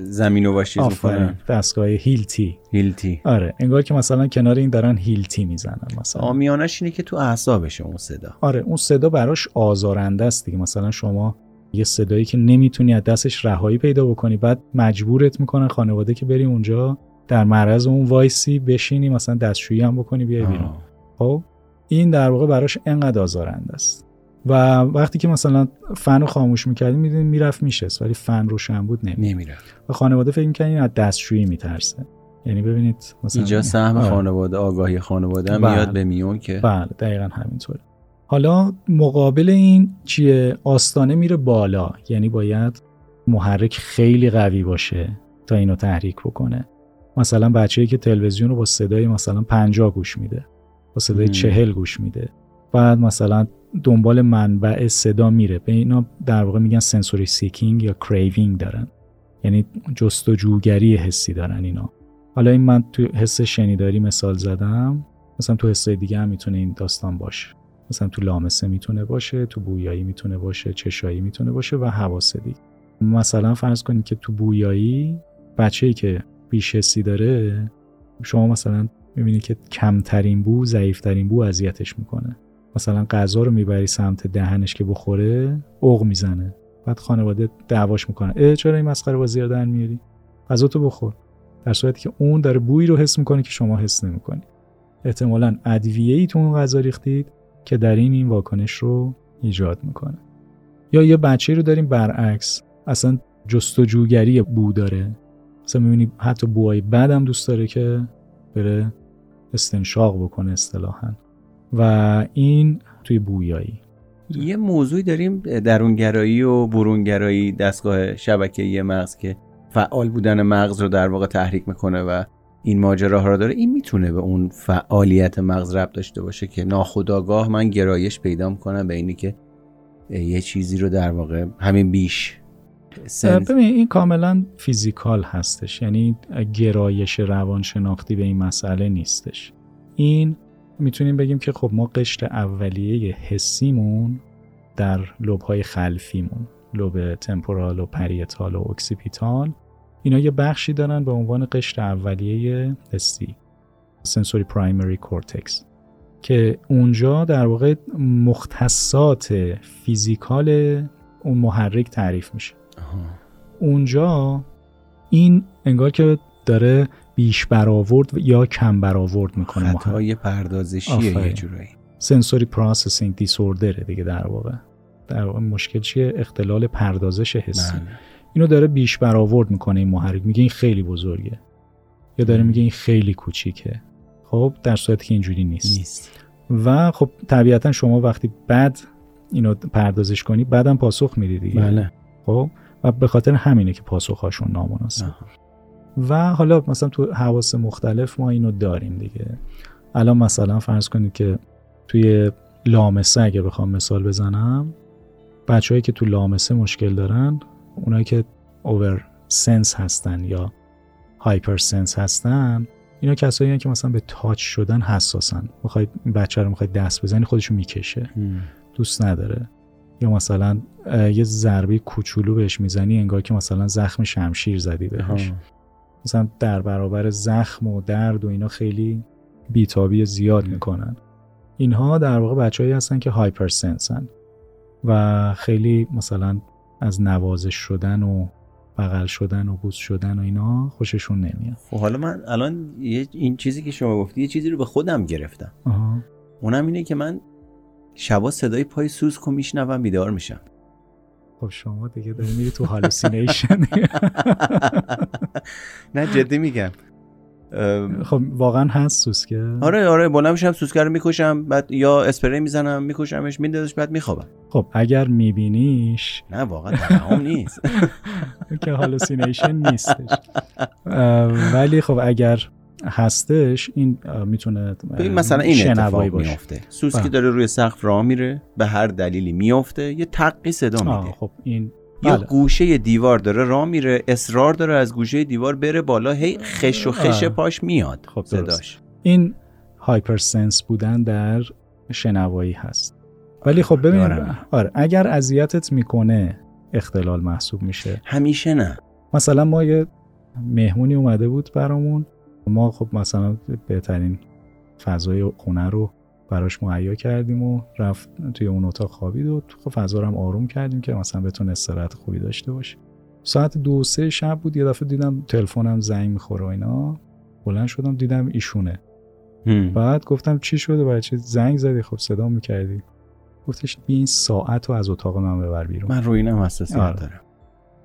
زمین و می‌کنن.
دستگاه هیلتی.
هیلتی.
آره. انگار که مثلا کنار این دارن هیلتی می‌زنن مثلا.
آمیانش اینه که تو اعصابشه اون صدا.
آره. اون صدا براش آزارنده است دیگه. مثلا شما یه صدایی که نمی‌تونی از دستش رهایی پیدا بکنی. بعد مجبورت می‌کنن خانواده که بری اونجا در معرض اون وایسی بشینی مثلا دستشویی هم بکنی بیای بیرون. خب این در واقع براش انقدر آزارنده است. و وقتی که مثلا فن رو خاموش می‌کردیم می‌دونیم می‌رفت میشست ولی فن روشن بود
نمیره
و خانواده فکر می‌کنن از دستشویی میترسه. یعنی ببینید مثلا
اینجا سهم آره. خانواده آگاهی خانواده هم
بله.
میاد به میون که
بله دقیقا همینطوره. حالا مقابل این چیه؟ آستانه میره بالا. یعنی باید محرک خیلی قوی باشه تا اینو تحریک بکنه. مثلا بچه‌ای که تلویزیون رو با صدای مثلا 50 گوش میده با صدای چهل گوش میده. بعد مثلا دنبال منبع صدا میره. به اینا در واقع میگن sensory seeking یا craving دارن. یعنی جستجوگری حسی دارن اینا. حالا این من تو حس شنیداری مثال زدم. مثلا تو حسای دیگه هم می‌تونه این داستان باشه. مثلا تو لامسه می‌تونه باشه تو بویایی می‌تونه باشه چشایی می‌تونه باشه و حواس دیگه. مثلا فرض کنید که تو بویایی بچه‌ای که بیش حسی داره شما مثلا می‌بینید که کمترین بو ضعیفترین بو اذیتش می‌کنه. مثلا غذا رو می‌بری سمت دهنش که بخوره اوق می‌زنه. بعد خانواده دعواش می‌کنه. اه چرا این مسخره بازی رو در میاری؟ غذا تو بخور. در صورتی که اون داره بویی رو حس می‌کنه که شما حس نمی‌کنی. احتمالا ادویه ای تو اون غذا ریختید. که در این این واکنش رو ایجاد می‌کنه. یا یه بچه رو داریم برعکس اصلا جستجوگری بو داره. مثلا می‌بینی حتی بوهای بد هم دوست داره که بره استنشاق بکنه اصطلاحا. و این توی بویایی.
یه موضوعی داریم درونگرایی و برونگرایی دستگاه شبکه‌ای مغز که فعال بودن مغز رو در واقع تحریک می‌کنه و این ماجراها رو داره این می‌تونه به اون فعالیت مغز ربط داشته باشه که ناخودآگاه من گرایش پیدا می‌کنم به اینی که یه چیزی رو در واقع همین بیش
ببین این کاملا physical هستش. یعنی گرایش روانشناختی به این مسئله نیستش. این می‌تونیم بگیم که خب ما قشر اولیه حسیمون در لوبهای خلفیمون لوب temporal و parietal و occipital. اینا یه بخشی دارن به عنوان قشر اولیه حسی sensory primary cortex که اونجا در واقع مختصات physical اون محرک تعریف میشه. اونجا این انگار که داره بیش برآورد یا کم برآورد می‌کنه
خطای پردازشیه یه جورایی.
sensory processing disorder ه دیگه در واقع. در واقع مشکل چیه؟ اختلال پردازش حسی. بله. اینو داره بیش برآورد می‌کنه این محرک. میگه این خیلی بزرگه. یا داره میگه این خیلی کوچیکه. خب در صورتی که اینجوری نیست. نیست. و خب طبیعتا شما وقتی بد اینو پردازش کنی بعدم پاسخ میدی دیگه.
بله.
خب و به خاطر همینه که پاسخهاشون نامناسب. و حالا مثلا تو حواس مختلف ما اینو داریم دیگه. الان مثلا فرض کنید که توی لامسه اگه بخوام مثال بزنم بچههایی که تو لامسه مشکل دارن اونایی که اوور سنس هستن یا هایپر سنس هستن اینا کسایی که مثلا به تاچ شدن حساسن. می‌خواید بچه رو می‌خواید دست بزنی خودشو می‌کشه. دوست نداره. یا مثلا یه ضربه کوچولو بهش می‌زنی انگار که مثلا زخم شمشیر زدی بهش. مثلا در برابر زخم و درد و اینا خیلی بیتابی زیاد می‌کنن. اینها در واقع بچههایی هستن که هایپر سنسن و خیلی مثلا از نوازش شدن و بغل شدن و بوس شدن و اینا خوششون نمیاد.
خب حالا من الان این چیزی که شما گفتی یه چیزی رو به خودم گرفتم.
آها.
اونم اینه که من شبا صدای پای سوسکو میشنوم بیدار میشم.
خب شما دیگه داری میری تو هالوسینیشن
نه جدی میگم.
خب واقعا هست سوسکه.
آره آره بلند میشم سوسکه رو می‌کشم بعد یا اسپری می‌زنم میکشمش میندازش بعد میخوابم.
خب اگر میبینیش.
نه واقعا تمام نیست.
که هالوسینیشن نیستش. ولی خب اگر هستش این می‌تونه
مثلا این اتفاق میفته سوسکی بله. داره روی سقف راه میره به هر دلیلی میفته یه تقی صدا میده.
خب این
یا بله. گوشه دیوار داره راه میره اصرار داره از گوشه دیوار بره بالا هی خش و خش پاش میاد خب صداش.
این هایپر سنس بودن در شنوایی هست. ولی خب ببین آره اگر اذیتت می‌کنه اختلال محسوب میشه.
همیشه نه.
مثلا ما یه مهمونی اومده بود برامون. ما خب مثلا بهترین فضای خونه رو براش مهیا کردیم و رفت توی اون اتاق خوابید و خب فضا رو هم آروم کردیم که مثلا بتون استراحت خوبی داشته باشه. ساعت دو سه شب بود یه دفعه دیدم تلفنم زنگ می‌خوره و اینا. بلند شدم دیدم ایشونه. بعد گفتم چی شده بچه زنگ زدی؟ خب صدا می‌کردی. گفتش این ساعت رو از اتاق من ببر بیرون.
من روی اینم حساسیت آره. دارم.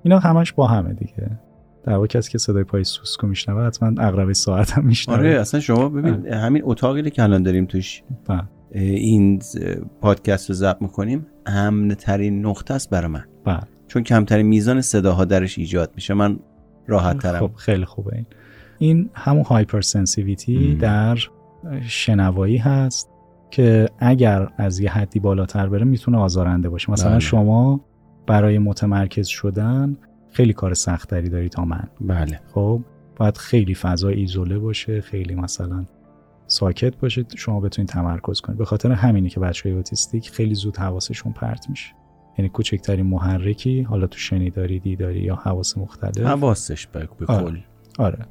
اینا همش با همه دیگه. در واقع کسی که صدای پای سوسکو میشنوه حتما اقربه ساعت هم میشنوه.
آره اصلا شما ببین همین اتاقی که الان داریم توش با. این پادکست رو ضبط می‌کنیم امن ترین نقطه است برای من.
با.
چون کمترین میزان صداها درش ایجاد میشه. من راحت ترم.
خب خیلی خوبه این. این همون hyper sensitivity در شنوایی هست که اگر از یه حدی بالاتر بره می‌تونه آزارنده باشه. مثلا بله. شما برای متمرکز شدن خیلی کار سخت‌تری داری تا من.
بله.
خب باید خیلی فضا ایزوله باشه خیلی مثلا ساکت باشه شما بتونید تمرکز کنید. به خاطر همینه که بچه های اوتیستیک خیلی زود حواسشون پرت میشه. یعنی کوچکترین محرکی حالا تو شنیداری دیداری یا حواس مختلف.
حواسش به کل
آره. آره.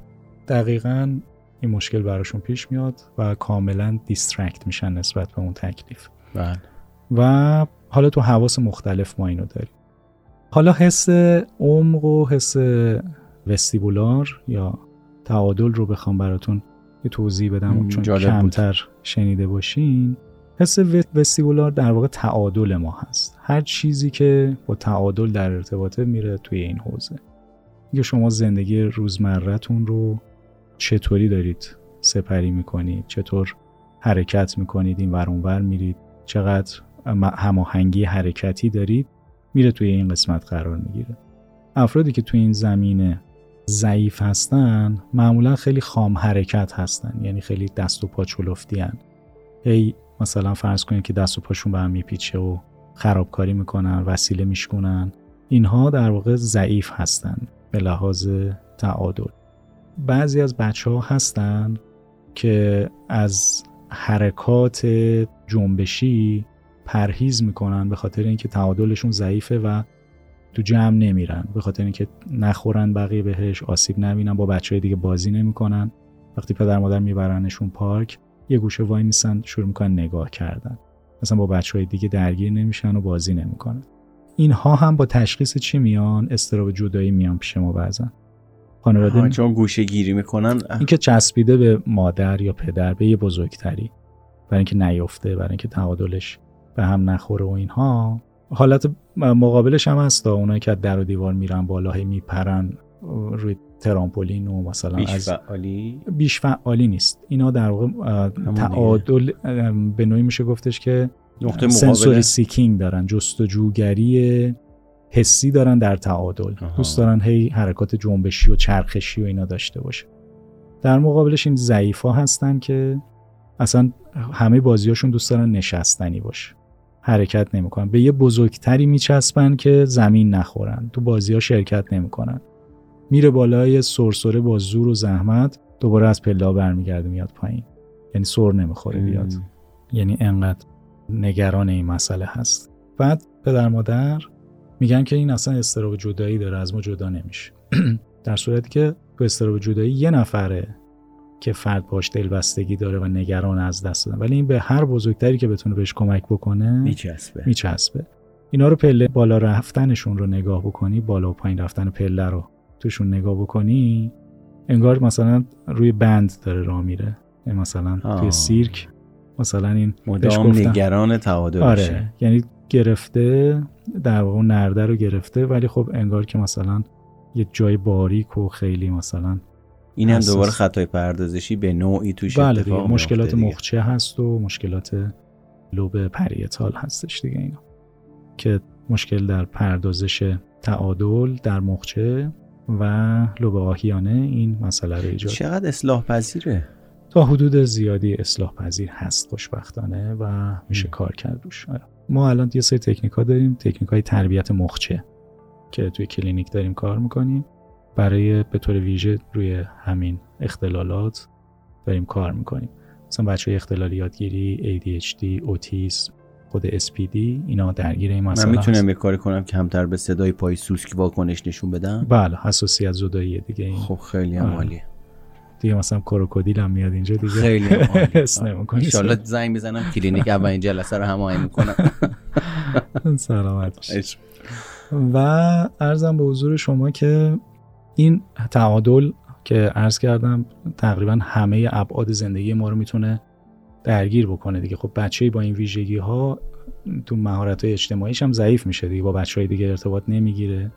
دقیقا این مشکل براشون پیش میاد و کاملا دیسترکت میشن نسبت به اون تکلیف.
بله.
و حالا تو حواس مختلف ما اینو داریم. حالا حس عمق و حس وستیبولار یا تعادل رو بخوام براتون یه توضیح بدم چون کمتر بود. شنیده باشین. حس وستیبولار در واقع تعادل ما هست. هر چیزی که با تعادل در ارتباطه میره توی این حوزه. که شما زندگی روزمرتون رو چطوری دارید سپری می‌کنید چطور حرکت می‌کنید این ور اونور میرید چقدر هماهنگی حرکتی دارید میره توی این قسمت قرار می‌گیره. افرادی که توی این زمینه ضعیف هستن معمولا خیلی خام حرکت هستن یعنی خیلی دست و پا چلفتی هن. هی مثلا فرض کنید که دست و پاشون به هم میپیچه و خرابکاری می‌کنن وسیله میشکنن. اینها در واقع ضعیف هستن به لحاظ تعادل. بعضی از بچه ها هستن که از حرکات جنبشی پرهیز می‌کنن به خاطر اینکه تعادلشون ضعیفه و تو جمع نمیرن. به خاطر اینکه نخورن بقیه بهش آسیب نبینن با بچه های دیگه بازی نمی‌کنن. وقتی پدر مادر میبرنشون پارک یه گوشه وای میسن شروع می‌کنن نگاه کردن. مثلا با بچه های دیگه درگیر نمیشن و بازی نمی‌کنن. اینها هم با تشخیص چی میان؟ استراب جدایی میان پیش ما بعضن
خانواده چون گوشه گیری می‌کنن
اینکه چسبیده به مادر یا پدر به یه بزرگتری. برای اینکه نیفته برای اینکه تعادلش به هم نخوره و اینها. حالت مقابلش هم هست اونایی که در و دیوار میرن بالا میپرن روی ترامپولین و مثلا
بیش از فعالی؟
بیش فعالی نیست. اینا در واقع تعادل به نوعی میشه گفتش که
نقطه
سنسوری سیکینگ دارن جستجوگری حسی دارن در تعادل. دوست دارن هی حرکات جنبشی و چرخشی و اینا داشته باشه. در مقابلش این ضعیفا هستن که اصلا همه بازیاشون دوست دارن نشستنی باشه. حرکت نمی‌کنن. به یه بزرگتری میچسبن که زمین نخورن. تو بازی ها شرکت نمی‌کنن. میره بالای سرسره با زور و زحمت دوباره از پلا برمیگرده میاد پایین. یعنی سر نمی‌خوره بیاد. یعنی انقدر نگران این مسئله هست. بعد پدر مادر میگن که این اصلا استراب جدایی داره از ما جدا نمیشه. در صورتی که تو استراب جدایی یه نفره که فرد باش دلبستگی داره و نگران از دست دادن. ولی این به هر بزرگتری که بتونه بهش کمک بکنه
میچسبه.
میچسبه. اینا رو پله بالا رفتنشون رو نگاه بکنی بالا و پایین رفتن پله رو توشون نگاه بکنی انگار مثلا روی بند داره راه میره. مثلا توی سیرک مثلا این
مدام نگران تعادل
آره. یعنی گرفته در واقع نرده رو گرفته ولی خب انگار که مثلا یه جای باریک و خیلی مثلا
این هم دوباره خطای پردازشی به نوعی توش
بله دیگه مشکلات مخچه هست و مشکلات لوب parietal هستش دیگه اینا. که مشکل در پردازش تعادل در مخچه و لوب آهیانه این مسئله رو ایجاد
چقدر اصلاح پذیره
تا حدود زیادی اصلاح پذیر هست خوشبختانه و میشه کار کرد روش. آره. ما الان یه سری تکنیک ها داریم تکنیک های تربیت مخچه که توی کلینیک داریم کار می‌کنیم. برای به طور ویژه روی همین اختلالات داریم کار می‌کنیم. مثلا بچه های اختلال یادگیری ADHD اوتیسم خود SPD اینا درگیر این مسئله
من می‌تونم یه کاری کنم که همتر به صدای پای سوسک واکنش نشون بدم؟
بله حساسیت زدایی دیگه این.
خب خیلی هم عالیه.
دیگه مثلا کروکودیل هم میاد اینجا دیگه.
خیلی
حس نمی‌کنی.
ان زنگ بزنم کلینیک اولین جلسه رو هماهنگ می‌کنم.
سلامت و ارزم به حضور شما که این تعادل که عرض کردم تقریبا همه ابعاد زندگی ما رو می‌تونه درگیر بکنه دیگه. خب بچه با این ویژگی ها تو مهارت های اجتماعیش هم ضعیف میشه دیگه. با بچه های دیگه ارتباط نمی‌گیره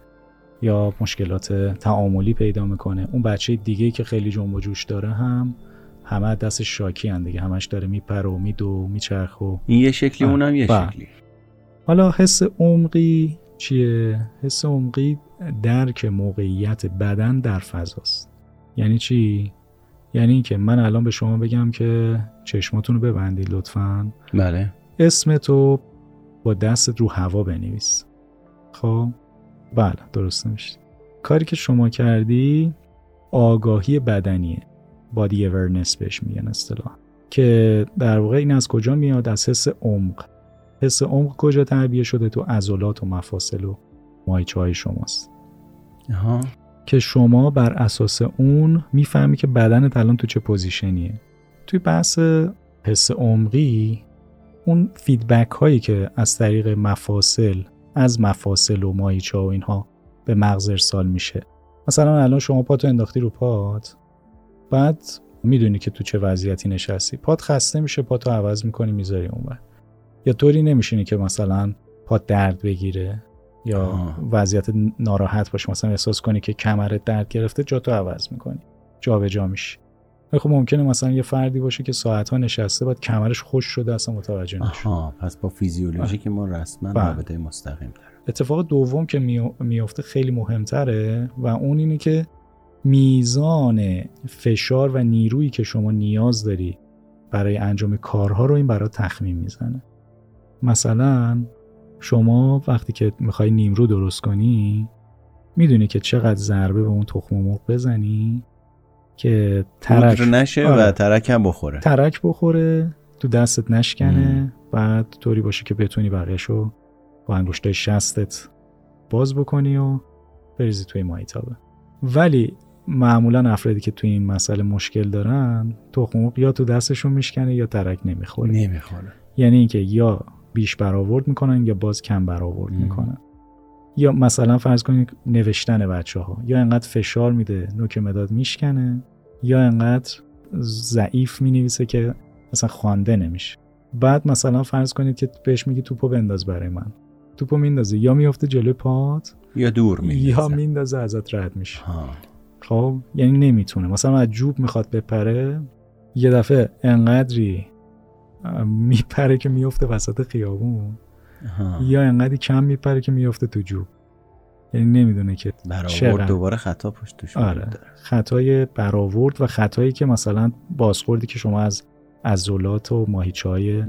یا مشکلات تعاملی پیدا می‌کنه. اون بچه دیگه که خیلی جنب و جوش داره هم همه دست شاکی هم دیگه. همش داره میپره و میدو میچرخ و
این یه شکلی اونم یه بله. شکلی.
حالا حس عمقی چیه؟ حس عمقی درک موقعیت بدن در فضاست. یعنی چی؟ یعنی اینکه من الان به شما بگم که چشماتون رو ببندید لطفا.
بله.
اسم تو با دست رو هوا بنویس. خب؟ بله درست میشه کاری که شما کردی آگاهی بدنیه. بادی اورنس بهش میگن اصطلاح که در واقع این از کجا میاد؟ از حس عمق. حس عمق کجا تعبیه شده تو عضلات و مفاصل و ماهیچه های شماست.
آها.
که شما بر اساس اون می‌فهمی که بدنت الان تو چه position ـیه. توی بحث حس عمقی اون feedback هایی که از طریق مفاصل از مفاصل و ماهیچه و اینها به مغز ارسال میشه. مثلا الان شما پاتو انداختی رو پات بعد می‌دونی که تو چه وضعیتی نشستی. پات خسته میشه پاتو عوض می‌کنی می‌ذاری اون یا طوری نمیشینی که مثلا پات درد بگیره. یا آه. وضعیت ناراحت باشه مثلا احساس کنی که کمرت درد گرفته جا تو عوض می‌کنی. جابجا میشی. خب ممکنه مثلا یه فردی باشه که ساعت ها نشسته بعد کمرش خوش شده اصلا متوجه نشه.
آها. پس با فیزیولوژی که ما رسما
بله.
رابطه مستقیم داریم.
اتفاق دوم که می- میفته خیلی مهمتره و اون اینه که میزان فشار و نیرویی که شما نیاز داری برای انجام کارها رو این برای تخمین می‌زنه. مثلا شما وقتی که می‌خوای نیمرو درست کنی می‌دونی که چقدر ضربه به اون تخم مرغ بزنی که ترک.
نشه
آره.
و ترک هم بخوره.
ترک بخوره تو دستت نشکنه بعد طوری باشه که بتونی بقیهشو با انگشتای شستت باز بکنی و بریزی توی مایتابه ولی معمولا افرادی که توی این مسئله مشکل دارن تخم مرغ یا تو دستشون میشکنه یا ترک نمی‌خوره.
نمی‌خوره.
یعنی اینکه یا بیش برآورد می‌کنن یا باز کم برآورد. می‌کنن. یا مثلا فرض کنید نوشتن بچه ها یا انقدر فشار میده نوک مداد میشکنه یا انقدر ضعیف می‌نویسه که مثلا خوانده نمیشه. بعد مثلا فرض کنید که بهش میگی توپو بنداز برای من. توپو میندازه. یا میفته جلوی پات
یا دور
یا
میندازه
میندازه ازت رد میشه. خب یعنی نمی‌تونه. مثلا از جوب می‌خواد بپره یه دفعه انقدری میپره که میفته وسط خیابون.
ها.
یا انقدری کم میپره که میفته تو جوب. یعنی نمی‌دونه که
برآورد؟ دوباره خطا پشتش
آره.
داره
خطای برآورد و خطایی که مثلا بازخوردی که شما از عضلات و ماهیچه.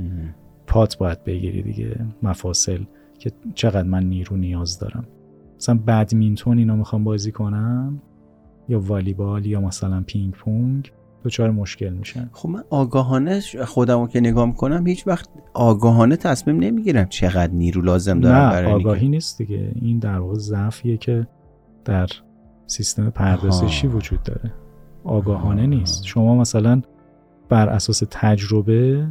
پات باید بگیری دیگه مفاصل که چقدر من نیرو نیاز دارم. مثلا بدمینتون اینا می‌خوام بازی کنم؟ یا والیبال یا مثلا پینگ پونگ. دچار مشکل میشن
خب من آگاهانه خودمو که نگاه می‌کنم هیچ وقت آگاهانه تصمیم نمی‌گیرم چقدر نیرو لازم دارم
نه آگاهی نیست دیگه این در واقع ضعفیه که در سیستم پردازشی. وجود داره آگاهانه
آها.
نیست شما مثلا بر اساس تجربه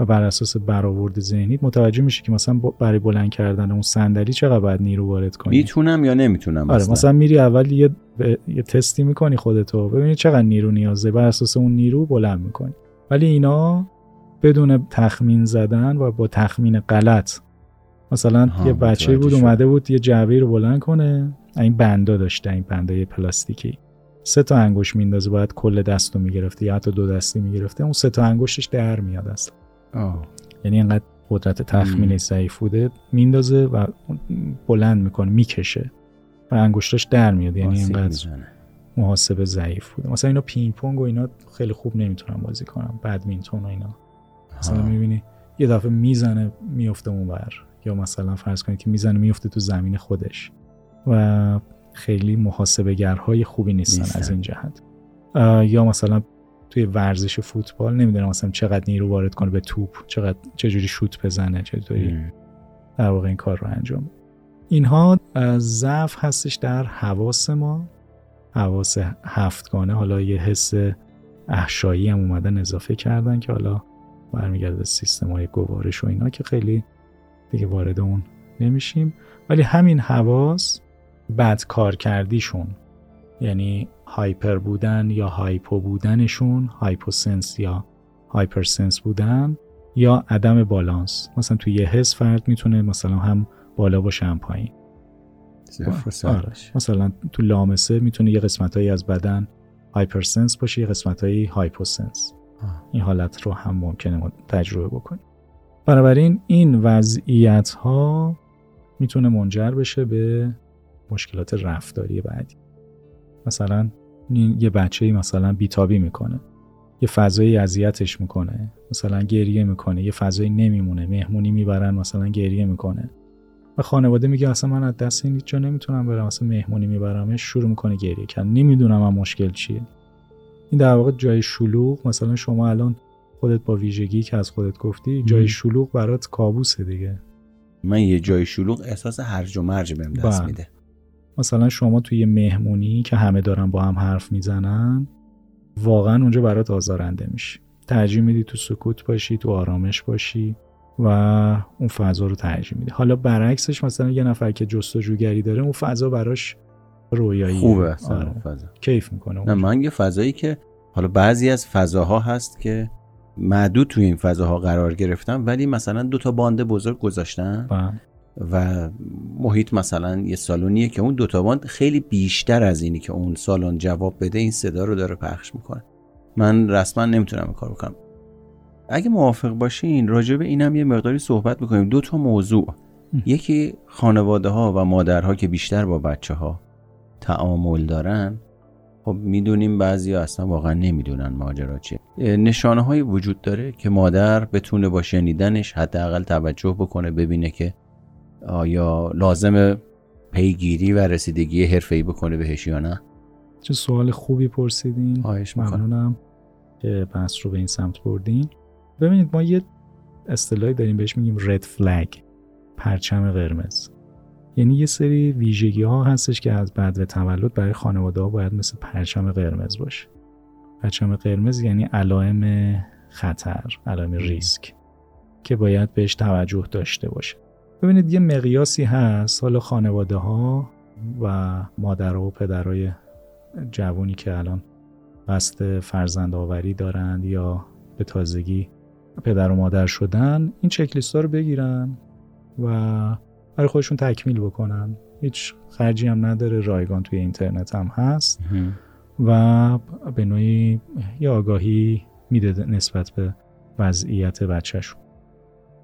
و بر اساس برآورد ذهنیت متوجه میشی که مثلا برای بلند کردن اون صندلی چقدر باید نیرو وارد کنی
می‌تونم یا نمی‌تونم
آره. مثلا میری اول یه, به- یه تستی می‌کنی خودتو. ببینی چقدر نیرو نیازه. بر اساس اون نیرو بلند می‌کنی. ولی اینا بدون تخمین زدن و با تخمین غلط. مثلا یه بچه بود. اومده بود یه جعبه رو بلند کنه. این بندا داشته این بندای پلاستیکی. سه تا انگوش میندازه باید کل دستو می‌گرفته یا حتی دو دستی می‌گرفته. اون سه تا انگشتش در میاد اصلا.
آه.
یعنی اینقدر قدرت تخمین
مم.
ضعیف بوده. میندازه و بلند می‌کنه می‌کشه. و انگشتاش در میاد یعنی اینقدر. محاسبه ضعیف بوده مثلا اینا پینگ پونگ و اینا خیلی خوب نمی‌تونن بازی کنن بدمینتون و اینا مثلا. می‌بینی یه دفعه می‌زنه میفته اونور یا مثلا فرض کنید که می‌زنه میفته تو زمین خودش و خیلی محاسبه گرهای خوبی نیستن,
نیستن.
از این جهت یا مثلا توی ورزش فوتبال نمی‌دونم مثلا چقدر نیرو وارد کنه به توپ چقدر چجوری شوت بزنه چطوری. در واقع این کار رو انجام بده. اینها ضعف هستش در حواس ما. حواس هفتگانه حالا یه حس احشایی هم اومدن اضافه کردن که حالا برمیگرده به سیستم های گوارش و اینا که خیلی دیگه وارد اون نمیشیم. ولی همین حواس بد کارکردیشون یعنی hyper بودن یا hypo بودنشون hyposense یا hypersense بودن یا عدم بالانس. مثلا توی یه حس فرد می‌تونه مثلا هم بالا باشه هم پایین.
صفر
آره. مثلا تو لامسه می‌تونه یه قسمتهایی از بدن hypersense باشه یه قسمتهایی hyposense.
آه.
این حالت رو هم ممکنه ما تجربه بکنیم. بنابراین این وضعیت ها می‌تونه منجر بشه به مشکلات رفتاری بعدی. مثلا یه بچه مثلا بیتابی می‌کنه. یه فضایی اذیتش می‌کنه. مثلا گریه می‌کنه. یه فضایی نمیمونه. مهمونی می‌برن مثلا گریه می‌کنه. و خانواده میگه اصلا من از دست این جا نمی‌تونم برم اصلا مهمونی میبرمش شروع می‌کنه گریه کردن نمی‌دونم من مشکل چیه. این در واقع جای شلوغ مثلا شما الان خودت با ویژگی که از خودت گفتی جای. شلوغ برات کابوسه دیگه.
من یه جای شلوغ احساس هرج و مرج بهم دست
بله.
میده.
مثلا شما توی یه مهمونی که همه دارن با هم حرف می‌زنن واقعا اونجا برات آزارنده میشه ترجیح میدی تو سکوت باشی تو آرامش باشی. و اون فضا رو ترجیح میدی حالا برعکسش مثلا یه نفر که جستجوگری داره اون فضا براش رویایی
خوبه اصلا
آره.
فضا.
کیف می‌کنه
نه من یه فضایی که حالا بعضی از فضاها هست که معدود توی این فضاها قرار گرفتم ولی مثلا دو تا باند بزرگ گذاشتن
و
و محیط مثلا یه سالونیه که اون دوتا باند خیلی بیشتر از اینی که اون سالن جواب بده این صدا رو داره پخش می‌کنه. من رسما نمی‌تونم این کار بکنم. اگه موافق باشین راجع به اینم یه مقداری صحبت بکنیم. دو تا موضوع. یکی خانواده ها و مادرها که بیشتر با بچه ها تعامل دارن. خب می‌دونیم بعضی ها اصلا واقعا نمی‌دونن ماجرا چیه. نشانه های وجود داره که مادر بتونه با شنیدنش حداقل توجه بکنه ببینه که آیا لازم پیگیری و رسیدگی حرفه‌ای بکنه بهش یا نه.
چه سوال خوبی پرسیدین.
خواهش
ممنونم که بحث رو به این سمت بردین. ببینید ما یه اصطلاحی داریم بهش میگیم رد فلگ پرچم قرمز. یعنی یه سری ویژگی ها هستش که از بعد تولد برای خانواده ها باید مثل پرچم قرمز باشه. پرچم قرمز یعنی علائم خطر علائم ریسک که باید بهش توجه داشته باشه. ببینید یه مقیاسی هست حالا خانواده ها و مادر و پدرای جوانی که الان قصد فرزند آوری دارند یا به تازگی پدر و مادر شدن این چکلیست ها رو بگیرن و برای خودشون تکمیل بکنن. هیچ خرجی هم نداره رایگان توی اینترنت هم هست و به نوعی یه آگاهی میده نسبت به وضعیت بچهشون.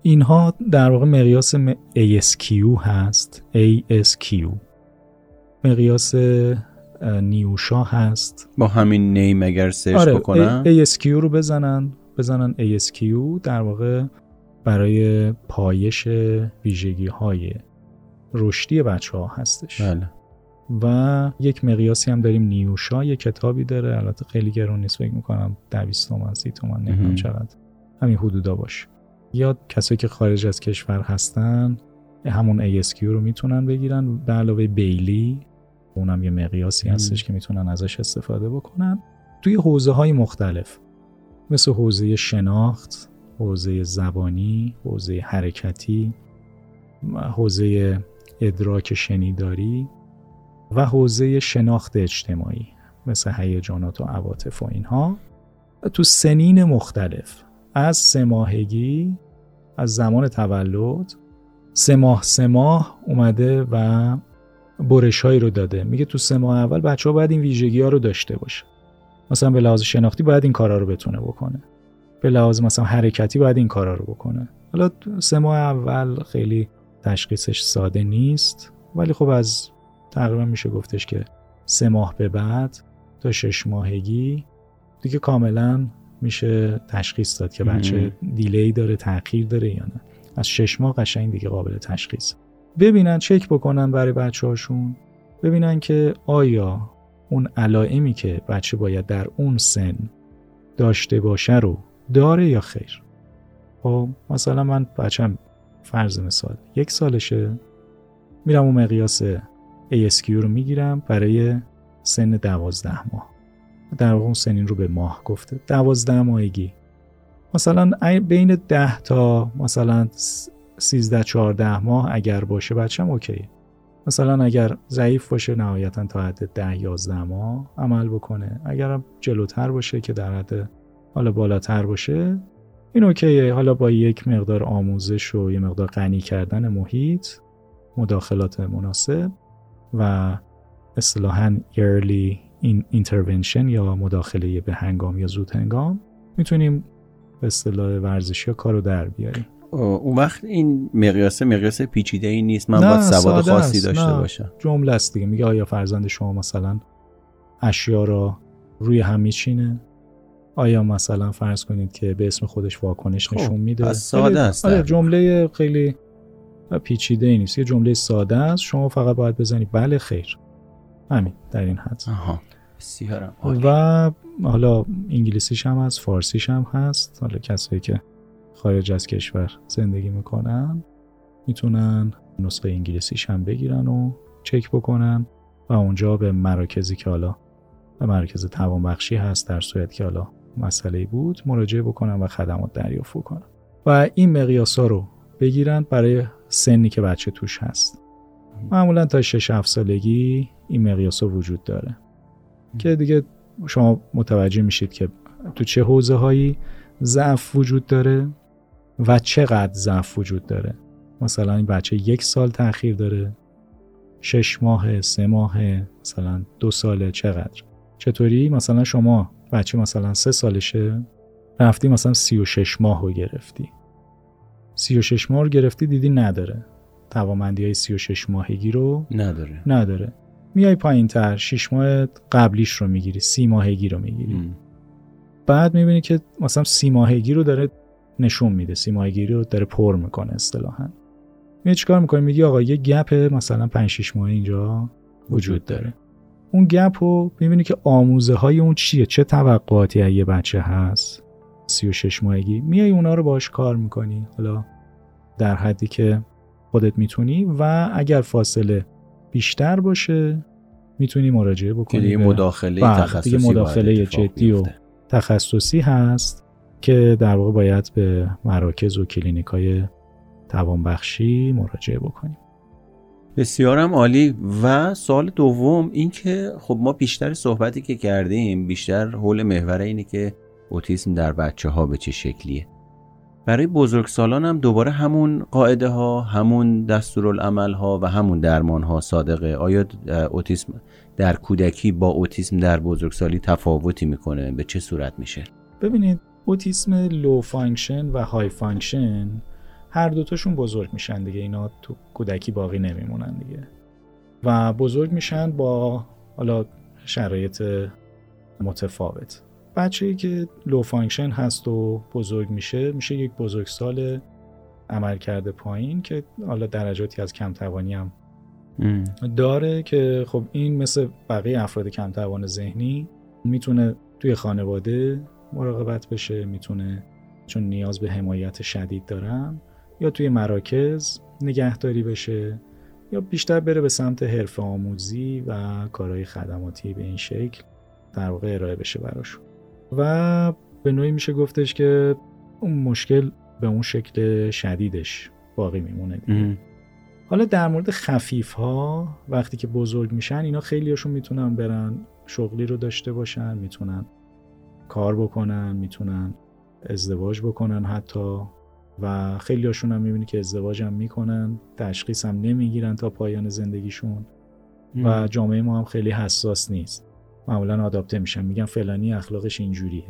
اینها در واقع مقیاس ASQ هست ASQ مقیاس نیوشا هست.
با همین نیم اگر سرچ آره بکنن؟
ASQ رو بزنن. بزنن ASQ در واقع برای پایش ویژگی های رشدی بچه ها هستش.
بله.
و یک مقیاسی هم داریم. نیوشا یه کتابی داره. البته خیلی گرون نیست فکر می‌کنم دویست تومن سی تومن نمی‌دونم چقدر. همین حدودا باشه. یا کسایی که خارج از کشور هستن همون ASQ رو می‌تونن بگیرن. به علاوه بیلی اونم یه مقیاسی هستش که می‌تونن ازش استفاده بکنن. توی حوزه های مختلف. مثل حوزه شناخت حوزه زبانی حوزه حرکتی حوزه ادراک شنیداری و حوزه شناخت اجتماعی مثل هیجانات و عواطف و اینها. تو سنین مختلف از سه ماهگی از زمان تولد سه ماه سه ماه اومده و برش هایی رو داده. میگه تو سه ماه اول بچه ها باید این ویژگی ها رو داشته باشه. مثلا به لحاظ شناختی باید این کارا رو بتونه بکنه. به لحاظ مثلا حرکتی باید این کارا رو بکنه. حالا سه ماه اول خیلی تشخیصش ساده نیست ولی خب از تقریبا میشه گفتش که سه ماه به بعد تا شش ماهگی دیگه کاملا میشه تشخیص داد که بچه دیلی داره تاخیر داره یا نه. از شش ماه قشنگ دیگه قابل تشخیص. ببینن چک بکنن برای بچه هاشون ببینن که آیا اون علائمی که بچه باید در اون سن داشته باشه رو داره یا خیر؟ خب مثلا من بچم فرض مثال یک سالشه میرم اون مقیاس ASQ رو می‌گیرم برای سن دوازده ماه. در واقع اون سنین رو به ماه گفته. دوازده ماهگی. مثلا بین ده تا مثلا سیزده چهارده ماه اگر باشه بچم اوکی مثلا اگر ضعیف باشه نهایتا تا حد ده یازده ماه عمل بکنه. اگر جلوتر باشه که در حد حالا بالاتر باشه این اوکیه. حالا با یک مقدار آموزش و یه مقدار غنی کردن محیط مداخلات مناسب و اصطلاحا early intervention یا مداخله به هنگام یا زود هنگام می‌تونیم به اصطلاح ورزشی کار رو در بیاریم.
اون وقت این مقیاس مقیاس پیچیده ای نیست. من باید سواد خاصی داشته باشم.
جمله است دیگه. میگه آیا فرزند شما مثلا اشیا را روی هم میچینه؟ آیا مثلا فرض کنید که به اسم خودش واکنش خب، نشون میده؟
ساده است.
آره جمله خیلی پیچیده ای نیست. یه جمله ساده است. شما فقط باید بزنید بله خیر. همین در این حد.
آها.
و حالا انگلیسیش هم هست فارسیش هم هست. حالا کسایی که خارج از کشور زندگی می‌کنن می‌تونن نسخه انگلیسیش هم بگیرن و چک بکنن و اونجا به مراکزی که حالا به مرکز توانبخشی هست در صورت که حالا مسئله بود مراجعه بکنن و خدمات دریافت کنن. و این مقیاس رو بگیرن برای سنی که بچه توش هست. معمولا تا 6 7 سالگی این مقیاس وجود داره. که دیگه شما متوجه میشید که تو چه حوزه هایی ضعف وجود داره. و چقدر ضعف وجود داره. مثلا این بچه یک سال تاخیر داره شش ماه سه ماه مثلا دو ساله چقدر؟ چطوری؟ مثلا شما بچه مثلا سه سالشه رفتی مثلا 36 ماه رو گرفتی. 36 ماه رو گرفتی دیدی نداره. توامندی های 36 ماهگی رو
نداره.
نداره. میای پایین تر 6 ماه قبلیش رو می‌گیری سی ماهگی رو می‌گیری.
م.
بعد می‌بینی که مثلا سی ماهگی رو داره نشون میده. سی ماهگی رو داره پر می‌کنه اصطلاحا. میای چیکار می‌کنی؟ میگی آقا یه گپ مثلا 5 6 ماه اینجا وجود داره. اون گپ رو می‌بینی که آموزه های اون چیه؟ چه توقعاتی از یه بچه هست؟ 36 ماهگی. میای اونا رو باش کار می‌کنی. حالا در حدی که خودت می‌تونی و اگر فاصله بیشتر باشه می‌تونی مراجعه بکنی.
دیگه مداخله
بله،
تخصصی
دیگه مداخله جدی و. تخصصی هست. که در واقع باید به مراکز و کلینیک های توانبخشی مراجعه بکنیم.
بسیارم عالی. و سوال دوم این که خب ما بیشتر صحبتی که کردیم بیشتر حول محور اینه که اوتیسم در بچه ها به چه شکلیه. برای بزرگسالان هم دوباره همون قاعده ها همون دستورالعمل ها و همون درمان ها صادقه. آیا اوتیسم در کودکی با اوتیسم در بزرگسالی تفاوتی می‌کنه؟ به چه صورت میشه؟
ببینید اوتیسم low function و high function هر دوتاشون بزرگ میشن دیگه. اینا تو کودکی باقی نمیمونن دیگه. و بزرگ میشن با حالا شرایط متفاوت. بچه ای که low function هست و بزرگ میشه میشه یک بزرگسال عملکرد پایین که حالا درجاتی از کمتوانی هم. داره که خب این مثل بقیه افراد کم توان ذهنی می‌تونه توی خانواده مراقبت بشه می‌تونه چون نیاز به حمایت شدید دارن یا توی مراکز نگهداری بشه یا بیشتر بره به سمت حرفه آموزی و کارهای خدماتی به این شکل در واقع ارائه بشه براشون و به نوعی میشه گفتش که اون مشکل به اون شکل شدیدش باقی میمونه دیگه.
ام.
حالا در مورد خفیف ها وقتی که بزرگ میشن اینا خیلیاشون می‌تونن برن شغلی رو داشته باشن می‌تونن کار بکنن می‌تونن ازدواج بکنن حتی. و خیلیاشون هم می‌بینی که ازدواج هم می‌کنن تشخیص هم نمی‌گیرن تا پایان زندگیشون. و جامعه ما هم خیلی حساس نیست. معمولا آداپته میشن میگن فلانی اخلاقش اینجوریه.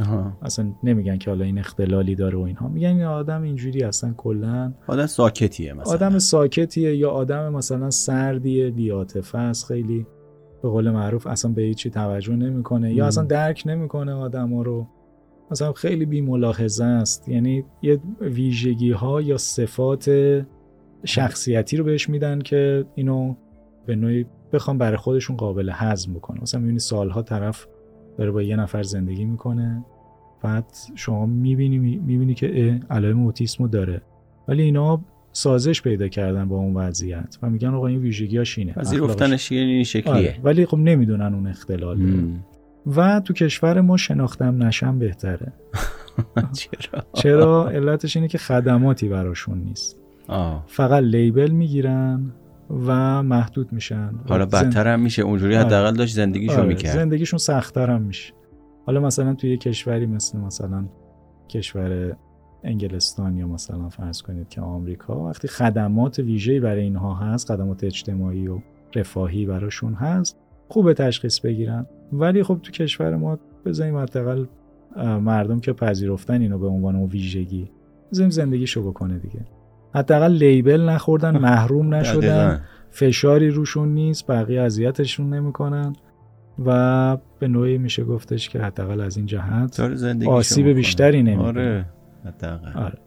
آها.
اصلا نمیگن که حالا این اختلالی داره و اینها. میگن این آدم اینجوری اصلا کلا
آدم ساکتیه مثلا.
آدم ساکتیه یا آدم مثلا سردیه بیاتفه است خیلی. به قول معروف اصلا به هیچی توجه نمی‌کنه یا. اصلا درک نمی‌کنه آدما رو. مثلا خیلی بی ملاحظه است. یعنی یه ویژگی ها یا صفات شخصیتی رو بهش میدن که اینو به نوعی بخوام برای خودشون قابل هضم بکنه مثلا می‌بینی سالها طرف داره با یه نفر زندگی می‌کنه. بعد شما می‌بینی می‌بینی که علائم اوتیسمو داره. ولی اینا سازش پیدا کردن با اون وضعیت. و میگن آقا این ویژگیاش اینه.
پذیرفتنش این
آره.
شکلیه
ولی خب نمی‌دونن اون اختلال. و تو کشور ما شناختم نشم بهتره.
چرا؟
چرا؟ علتش اینه که خدماتی براشون نیست.
آه.
فقط لیبل می‌گیرن و محدود میشن.
حالا بدتر هم میشه. اونجوری
آره.
حداقل داشت زندگیشو
آره،
می‌کرد.
زندگیشون سختتر هم میشه. حالا مثلا توی یه کشوری مثل مثلا کشور انگلستان یا مثلا فرض کنید که آمریکا وقتی خدمات ویژه‌ای برای اینها هست خدمات اجتماعی و رفاهی براشون هست خوبه تشخیص بگیرن ولی خب تو کشور ما بزنیم حداقل مردم که پذیرفتن اینو به عنوان اون ویژگی بزنیم زندگیشو بکنه دیگه حداقل لیبل نخوردن محروم نشدن. فشاری روشون نیست بقیه اذیتشون نمی‌کنن و به نوعی میشه گفتش که حداقل از این جهت آسیب. بیشتری نمی‌بینه.
آره
آره.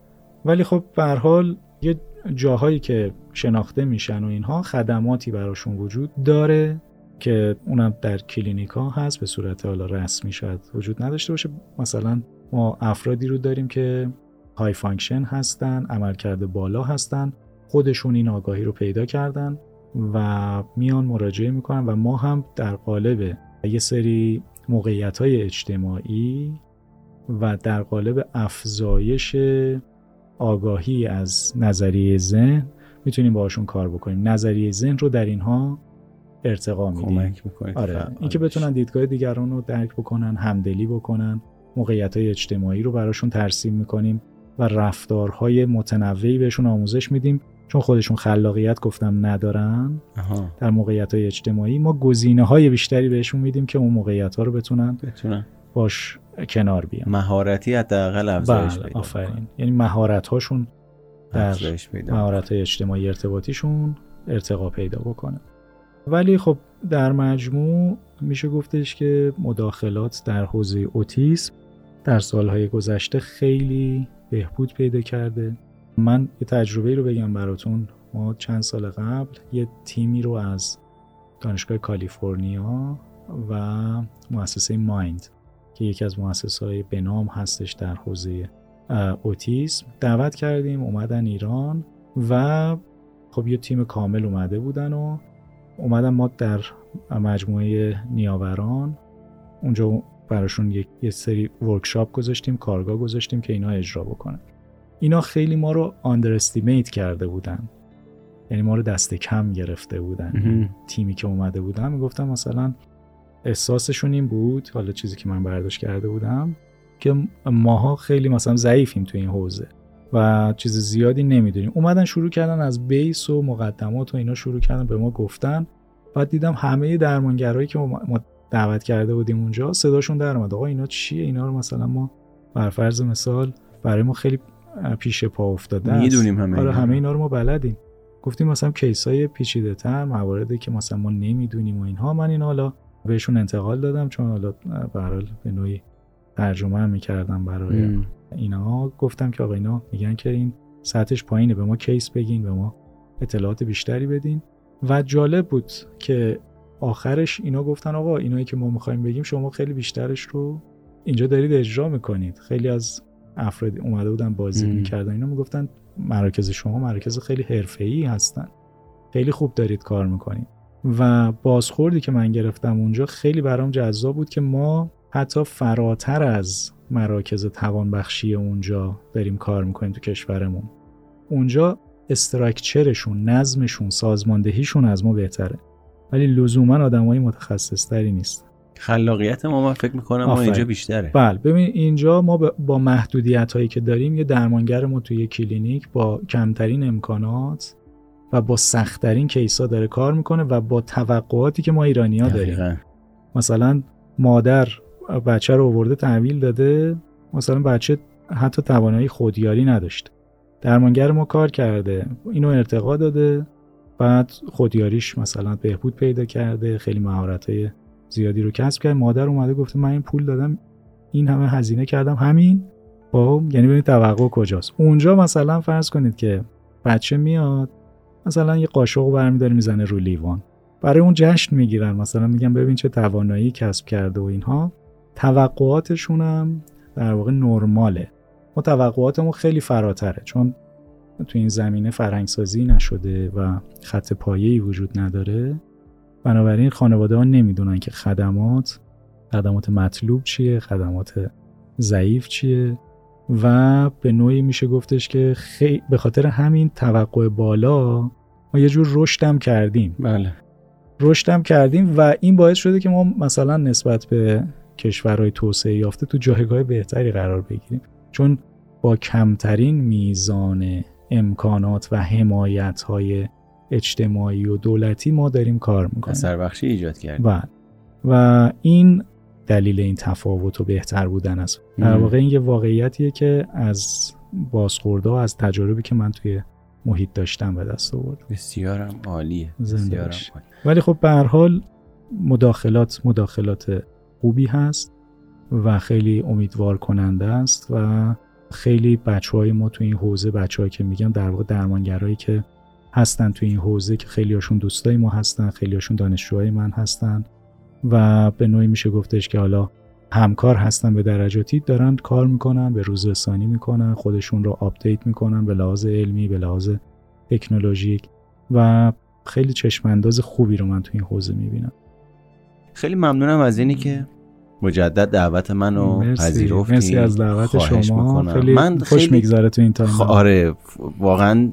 ولی خب به حال یه جاهایی که شناخته میشن و اینها خدماتی براشون وجود داره که اونم در کلینیک ها هست به صورت حالا رسمی شاید وجود نداشته باشه مثلا ما افرادی رو داریم که high function هستن عملکرد بالا هستن خودشون این آگاهی رو پیدا کردن و میان مراجعه می‌کنن و ما هم در قالب یه سری موقعیت های اجتماعی و در قالب افزایش آگاهی از نظریه ذهن می‌تونیم باشون کار بکنیم. نظریه ذهن رو در اینها ارتقا میدیم. آره. اینکه بتونن دیدگاه دیگران رو درک بکنن همدلی بکنن موقعیت های اجتماعی رو براشون ترسیم می‌کنیم و رفتارهای متنوعی بهشون آموزش میدیم. چون خودشون خلاقیت گفتم ندارن. در موقعیت های اجتماعی ما گزینه های بیشتری بهشون میدیم که اون موقعیت ها رو بتونن
بتونن.
باش کنار بیام.
مهارتی حداقل افزایش
بله
پیدا
آفرین. یعنی مهارت هاشون در مهارت اجتماعی ارتباطیشون ارتقا پیدا بکنه. ولی خب در مجموع میشه گفتش که مداخلات در حوزه اوتیسم در سالهای گذشته خیلی بهبود پیدا کرده. من یه تجربه رو بگم براتون. ما چند سال قبل یه تیمی رو از دانشگاه کالیفرنیا و مؤسسه مایند که یکی از مؤسسه های بنام هستش در حوزه اوتیسم دعوت کردیم اومدن ایران و خب یه تیم کامل اومده بودن و اومدن ما در مجموعه نیاوران. اونجا براشون یک یه سری ورکشاپ گذاشتیم کارگاه گذاشتیم که اینا اجرا بکنن. اینا خیلی ما رو آندرستیمیت کرده بودن. یعنی ما رو دست کم گرفته بودن. تیمی که اومده بودن. می‌گفتم مثلا احساسشون این بود حالا چیزی که من برداشت کرده بودم که ماها خیلی مثلا ضعیفیم تو این حوزه و چیز زیادی نمی‌دونیم. اومدن شروع کردن از بیس و مقدمات و اینا شروع کردن به ما گفتن بعد دیدم همه درمانگرایی که ما دعوت کرده بودیم اونجا صداشون در اومد. آقا اینا چیه؟ اینا رو مثلا ما بر فرض مثال برای ما خیلی پیش پا افتاده.
می‌دونیم همه
آره. همه اینا رو ما بلدیم. گفتیم مثلا کیس های پیچیده تر مواردی که مثلا ما نمی‌دونیم و اینها. من این حالا بهشون انتقال دادم چون حالا به به نوعی ترجمه هم می‌کردم برای. اینا. گفتم که آقا اینا میگن که این سطحش پایینه به ما کیس بگین به ما اطلاعات بیشتری بدین. و جالب بود که آخرش اینا گفتن آقا اینایی که ما می‌خوایم بگیم شما خیلی بیشترش رو اینجا دارید اجرا می‌کنید. خیلی از افراد اومده بودن بازی
م.
می‌کردن اینا می‌گفتن مراکز شما مراکز خیلی حرفه‌ای هستن. خیلی خوب دارید کار می‌کنید. و بازخوردی که من گرفتم اونجا خیلی برام جذاب بود که ما حتی فراتر از مراکز توانبخشی اونجا داریم کار می‌کنیم تو کشورمون. اونجا استراکچرشون نظمشون سازماندهیشون از ما بهتره. ولی لزوما آدمای متخصص تری نیست.
خلاقیت ما من فکر می‌کنم ما. اینجا بیشتره.
بله ببین اینجا ما با محدودیت هایی که داریم یه درمانگر ما توی یه کلینیک با کمترین امکانات و با سختترین کیسا داره کار می‌کنه و با توقعاتی که ما ایرانی ها داریم.
دقیقاً.
مثلا مادر بچه رو آورده تحویل داده مثلا بچه حتی توانایی خودیاری نداشته درمانگر ما کار کرده اینو ارتقا داده بعد خودیاریش مثلا بهبود پیدا کرده خیلی مهارت‌های زیادی رو کسب کرد. مادر اومده گفته من این پول دادم این همه هزینه کردم همین؟ خب یعنی ببینید توقع کجاست. اونجا مثلا فرض کنید که بچه میاد مثلا یه قاشق برمیداره می‌زنه رو لیوان. برای اون جشن می‌گیرن مثلا میگن ببین چه توانایی کسب کرده و اینها. توقعاتشون هم در واقع نرماله. ما توقعاتمون خیلی فراتره چون تو این زمینه فرهنگسازی نشده و خط پایه‌ای وجود نداره. بنابراین خانواده ها نمی‌دونن که خدمات خدمات مطلوب چیه خدمات ضعیف چیه. و به نوعی میشه گفتش که خی... به خاطر همین توقع بالا ما یه جور رشدم کردیم.
بله.
رشدم کردیم و این باعث شده که ما مثلا نسبت به کشورهای توسعه یافته تو جایگاه بهتری قرار بگیریم. چون با کمترین میزان امکانات و حمایت های اجتماعی و دولتی ما داریم کار می‌کنیم.
اثر بخشی ایجاد کرد
و و این دلیل این تفاوت و بهتر بودن است. در. واقع این یه واقعیتیه که از بازخورده از تجاربی که من توی محیط داشتم به دست آوردم
بسیارم عالیه بسیارم. عالی.
ولی خب به هر حال مداخلات مداخلات خوبی هست و خیلی امیدوار کننده است و خیلی بچه های ما تو این حوزه بچه که میگم در واقع درمانگرایی که هستن تو این حوزه که خیلی هاشون دوستای ما هستن خیلی هاشون دانشجوهای من هستن و به نوعی میشه گفتش که حالا همکار هستن به درجاتی دارن کار می‌کنن به روز رسانی می‌کنن خودشون رو آپدیت می‌کنن به لحاظ علمی به لحاظ تکنولوژیک و خیلی چشمانداز خوبی رو من تو این حوزه می‌بینم.
خیلی ممنونم از اینی که مجدد دعوت منو
مرسی
پذیرفتی.
مرسی از دعوت شما. خیلی
من
خوش
خیلی
میگذره تو این تایم.
خ- آره واقعا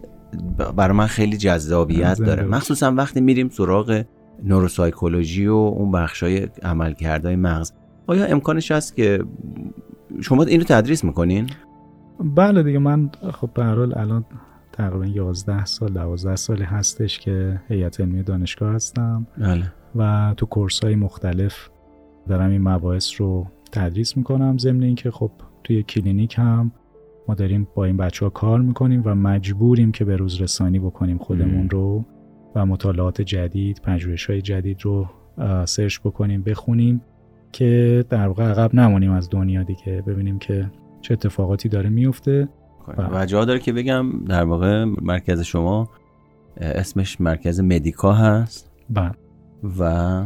برای من خیلی جذابیت داره. مخصوصا وقتی میریم سراغ نوروسایکولوژی و اون بخشای عملکردهای مغز. آیا امکانش هست که شما اینو تدریس می‌کنین؟
بله دیگه من خب به هر حال الان تقریبا 11 سال 12 سال هستش که هیئت علمی دانشگاه هستم.
بله.
و تو course های مختلف دارم این مباحث رو تدریس می‌کنم. ضمن اینکه خب توی کلینیک هم ما داریم با این بچه ها کار می‌کنیم و مجبوریم که به روز رسانی بکنیم خودمون رو و مطالعات جدید پژوهش های جدید رو search بکنیم بخونیم. که در واقع عقب نمونیم از دنیا دیگه. ببینیم که چه اتفاقاتی داره میفته.
و جا داره که بگم در واقع مرکز شما اسمش مرکز مدیکا هست.
بله.
و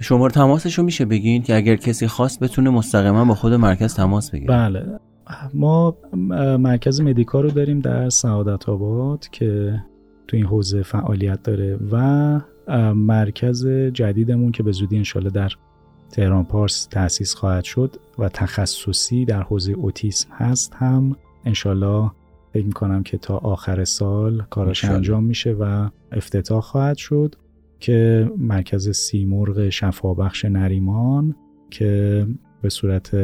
شماره تماسش رو میشه بگین که اگر کسی خواست بتونه مستقیما با خود مرکز تماس بگیره.
بله. ما مرکز مدیکا رو داریم در سعادت آباد که تو این حوزه فعالیت داره و مرکز جدیدمون که به زودی انشالله در تهران پارس تأسیس خواهد شد و تخصصی در حوزه اوتیسم هست هم. انشالله فکر می‌کنم که تا آخر سال کاراش انجام میشه و افتتاح خواهد شد که مرکز سیمرغ شفابخش نریمان که به صورت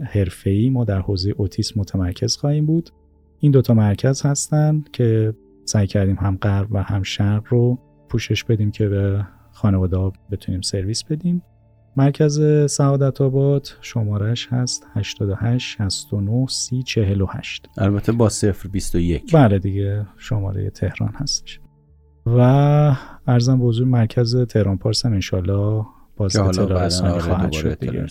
حرفه‌ای ما در حوزه اوتیسم متمرکز خواهیم بود. این دوتا مرکز هستن که سعی کردیم هم غرب و هم شرق رو پوشش بدیم که به خانواده بتونیم سرویس بدیم. مرکز سعادت آباد شمارش هست 88 69 30 48
البته با 021
بله دیگه شماره تهران هستش. و ارزم به مرکز تهران پارس هم انشالله باز اطلاع رسانی خواهد شد دیگه.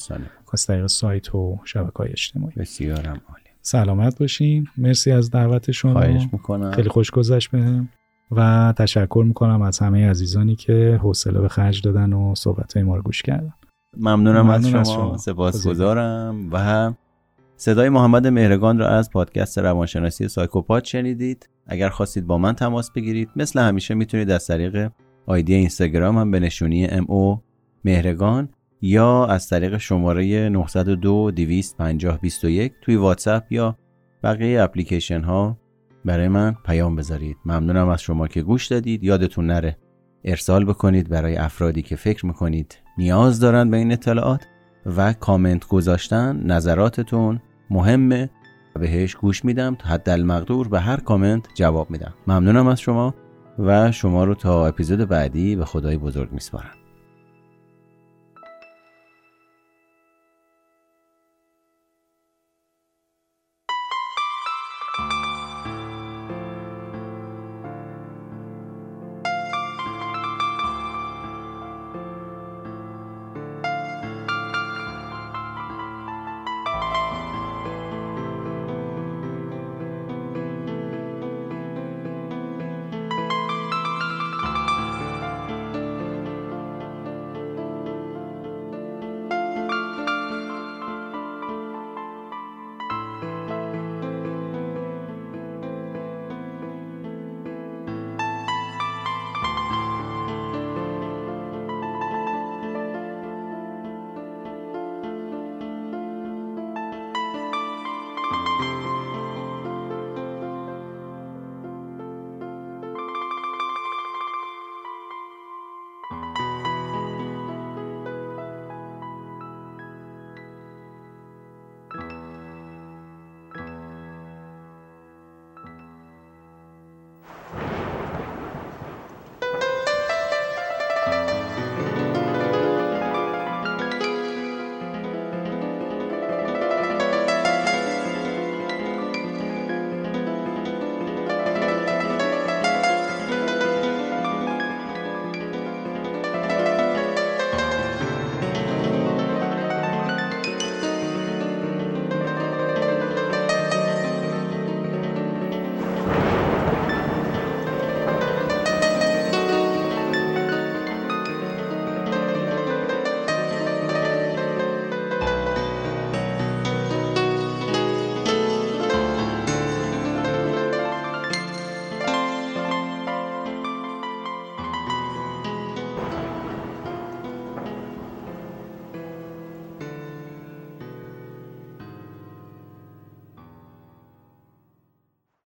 از طریق سایت و شبکه های اجتماعی.
بسیارم عالی.
سلامت باشین. مرسی از دعوت شما.
خواهش می‌کنم.
خیلی خوش گذشت بهم. و تشکر می‌کنم از همه عزیزانی که حوصله به خرج دادن و صحبت های ما رو گوش کردن.
ممنونم از شما, شما. سپاسگزارم. و صدای محمد مهرگان را از پادکست روانشناسی سایکوپات شنیدید. اگر خواستید با من تماس بگیرید مثل همیشه می‌تونید از طریق آیدی اینستاگرام هم به نشونی ام او مهرگان یا از طریق شماره 902 250 21 توی واتساپ یا بقیه اپلیکیشن ها برای من پیام بذارید. ممنونم از شما که گوش دادید. یادتون نره. ارسال بکنید برای افرادی که فکر می‌کنید نیاز دارند به این اطلاعات و کامنت گذاشتن نظراتتون مهمه. بهش گوش میدم تا حد المقدور به هر کامنت جواب میدم. ممنونم از شما و شما رو تا اپیزود بعدی به خدای بزرگ میسپارم.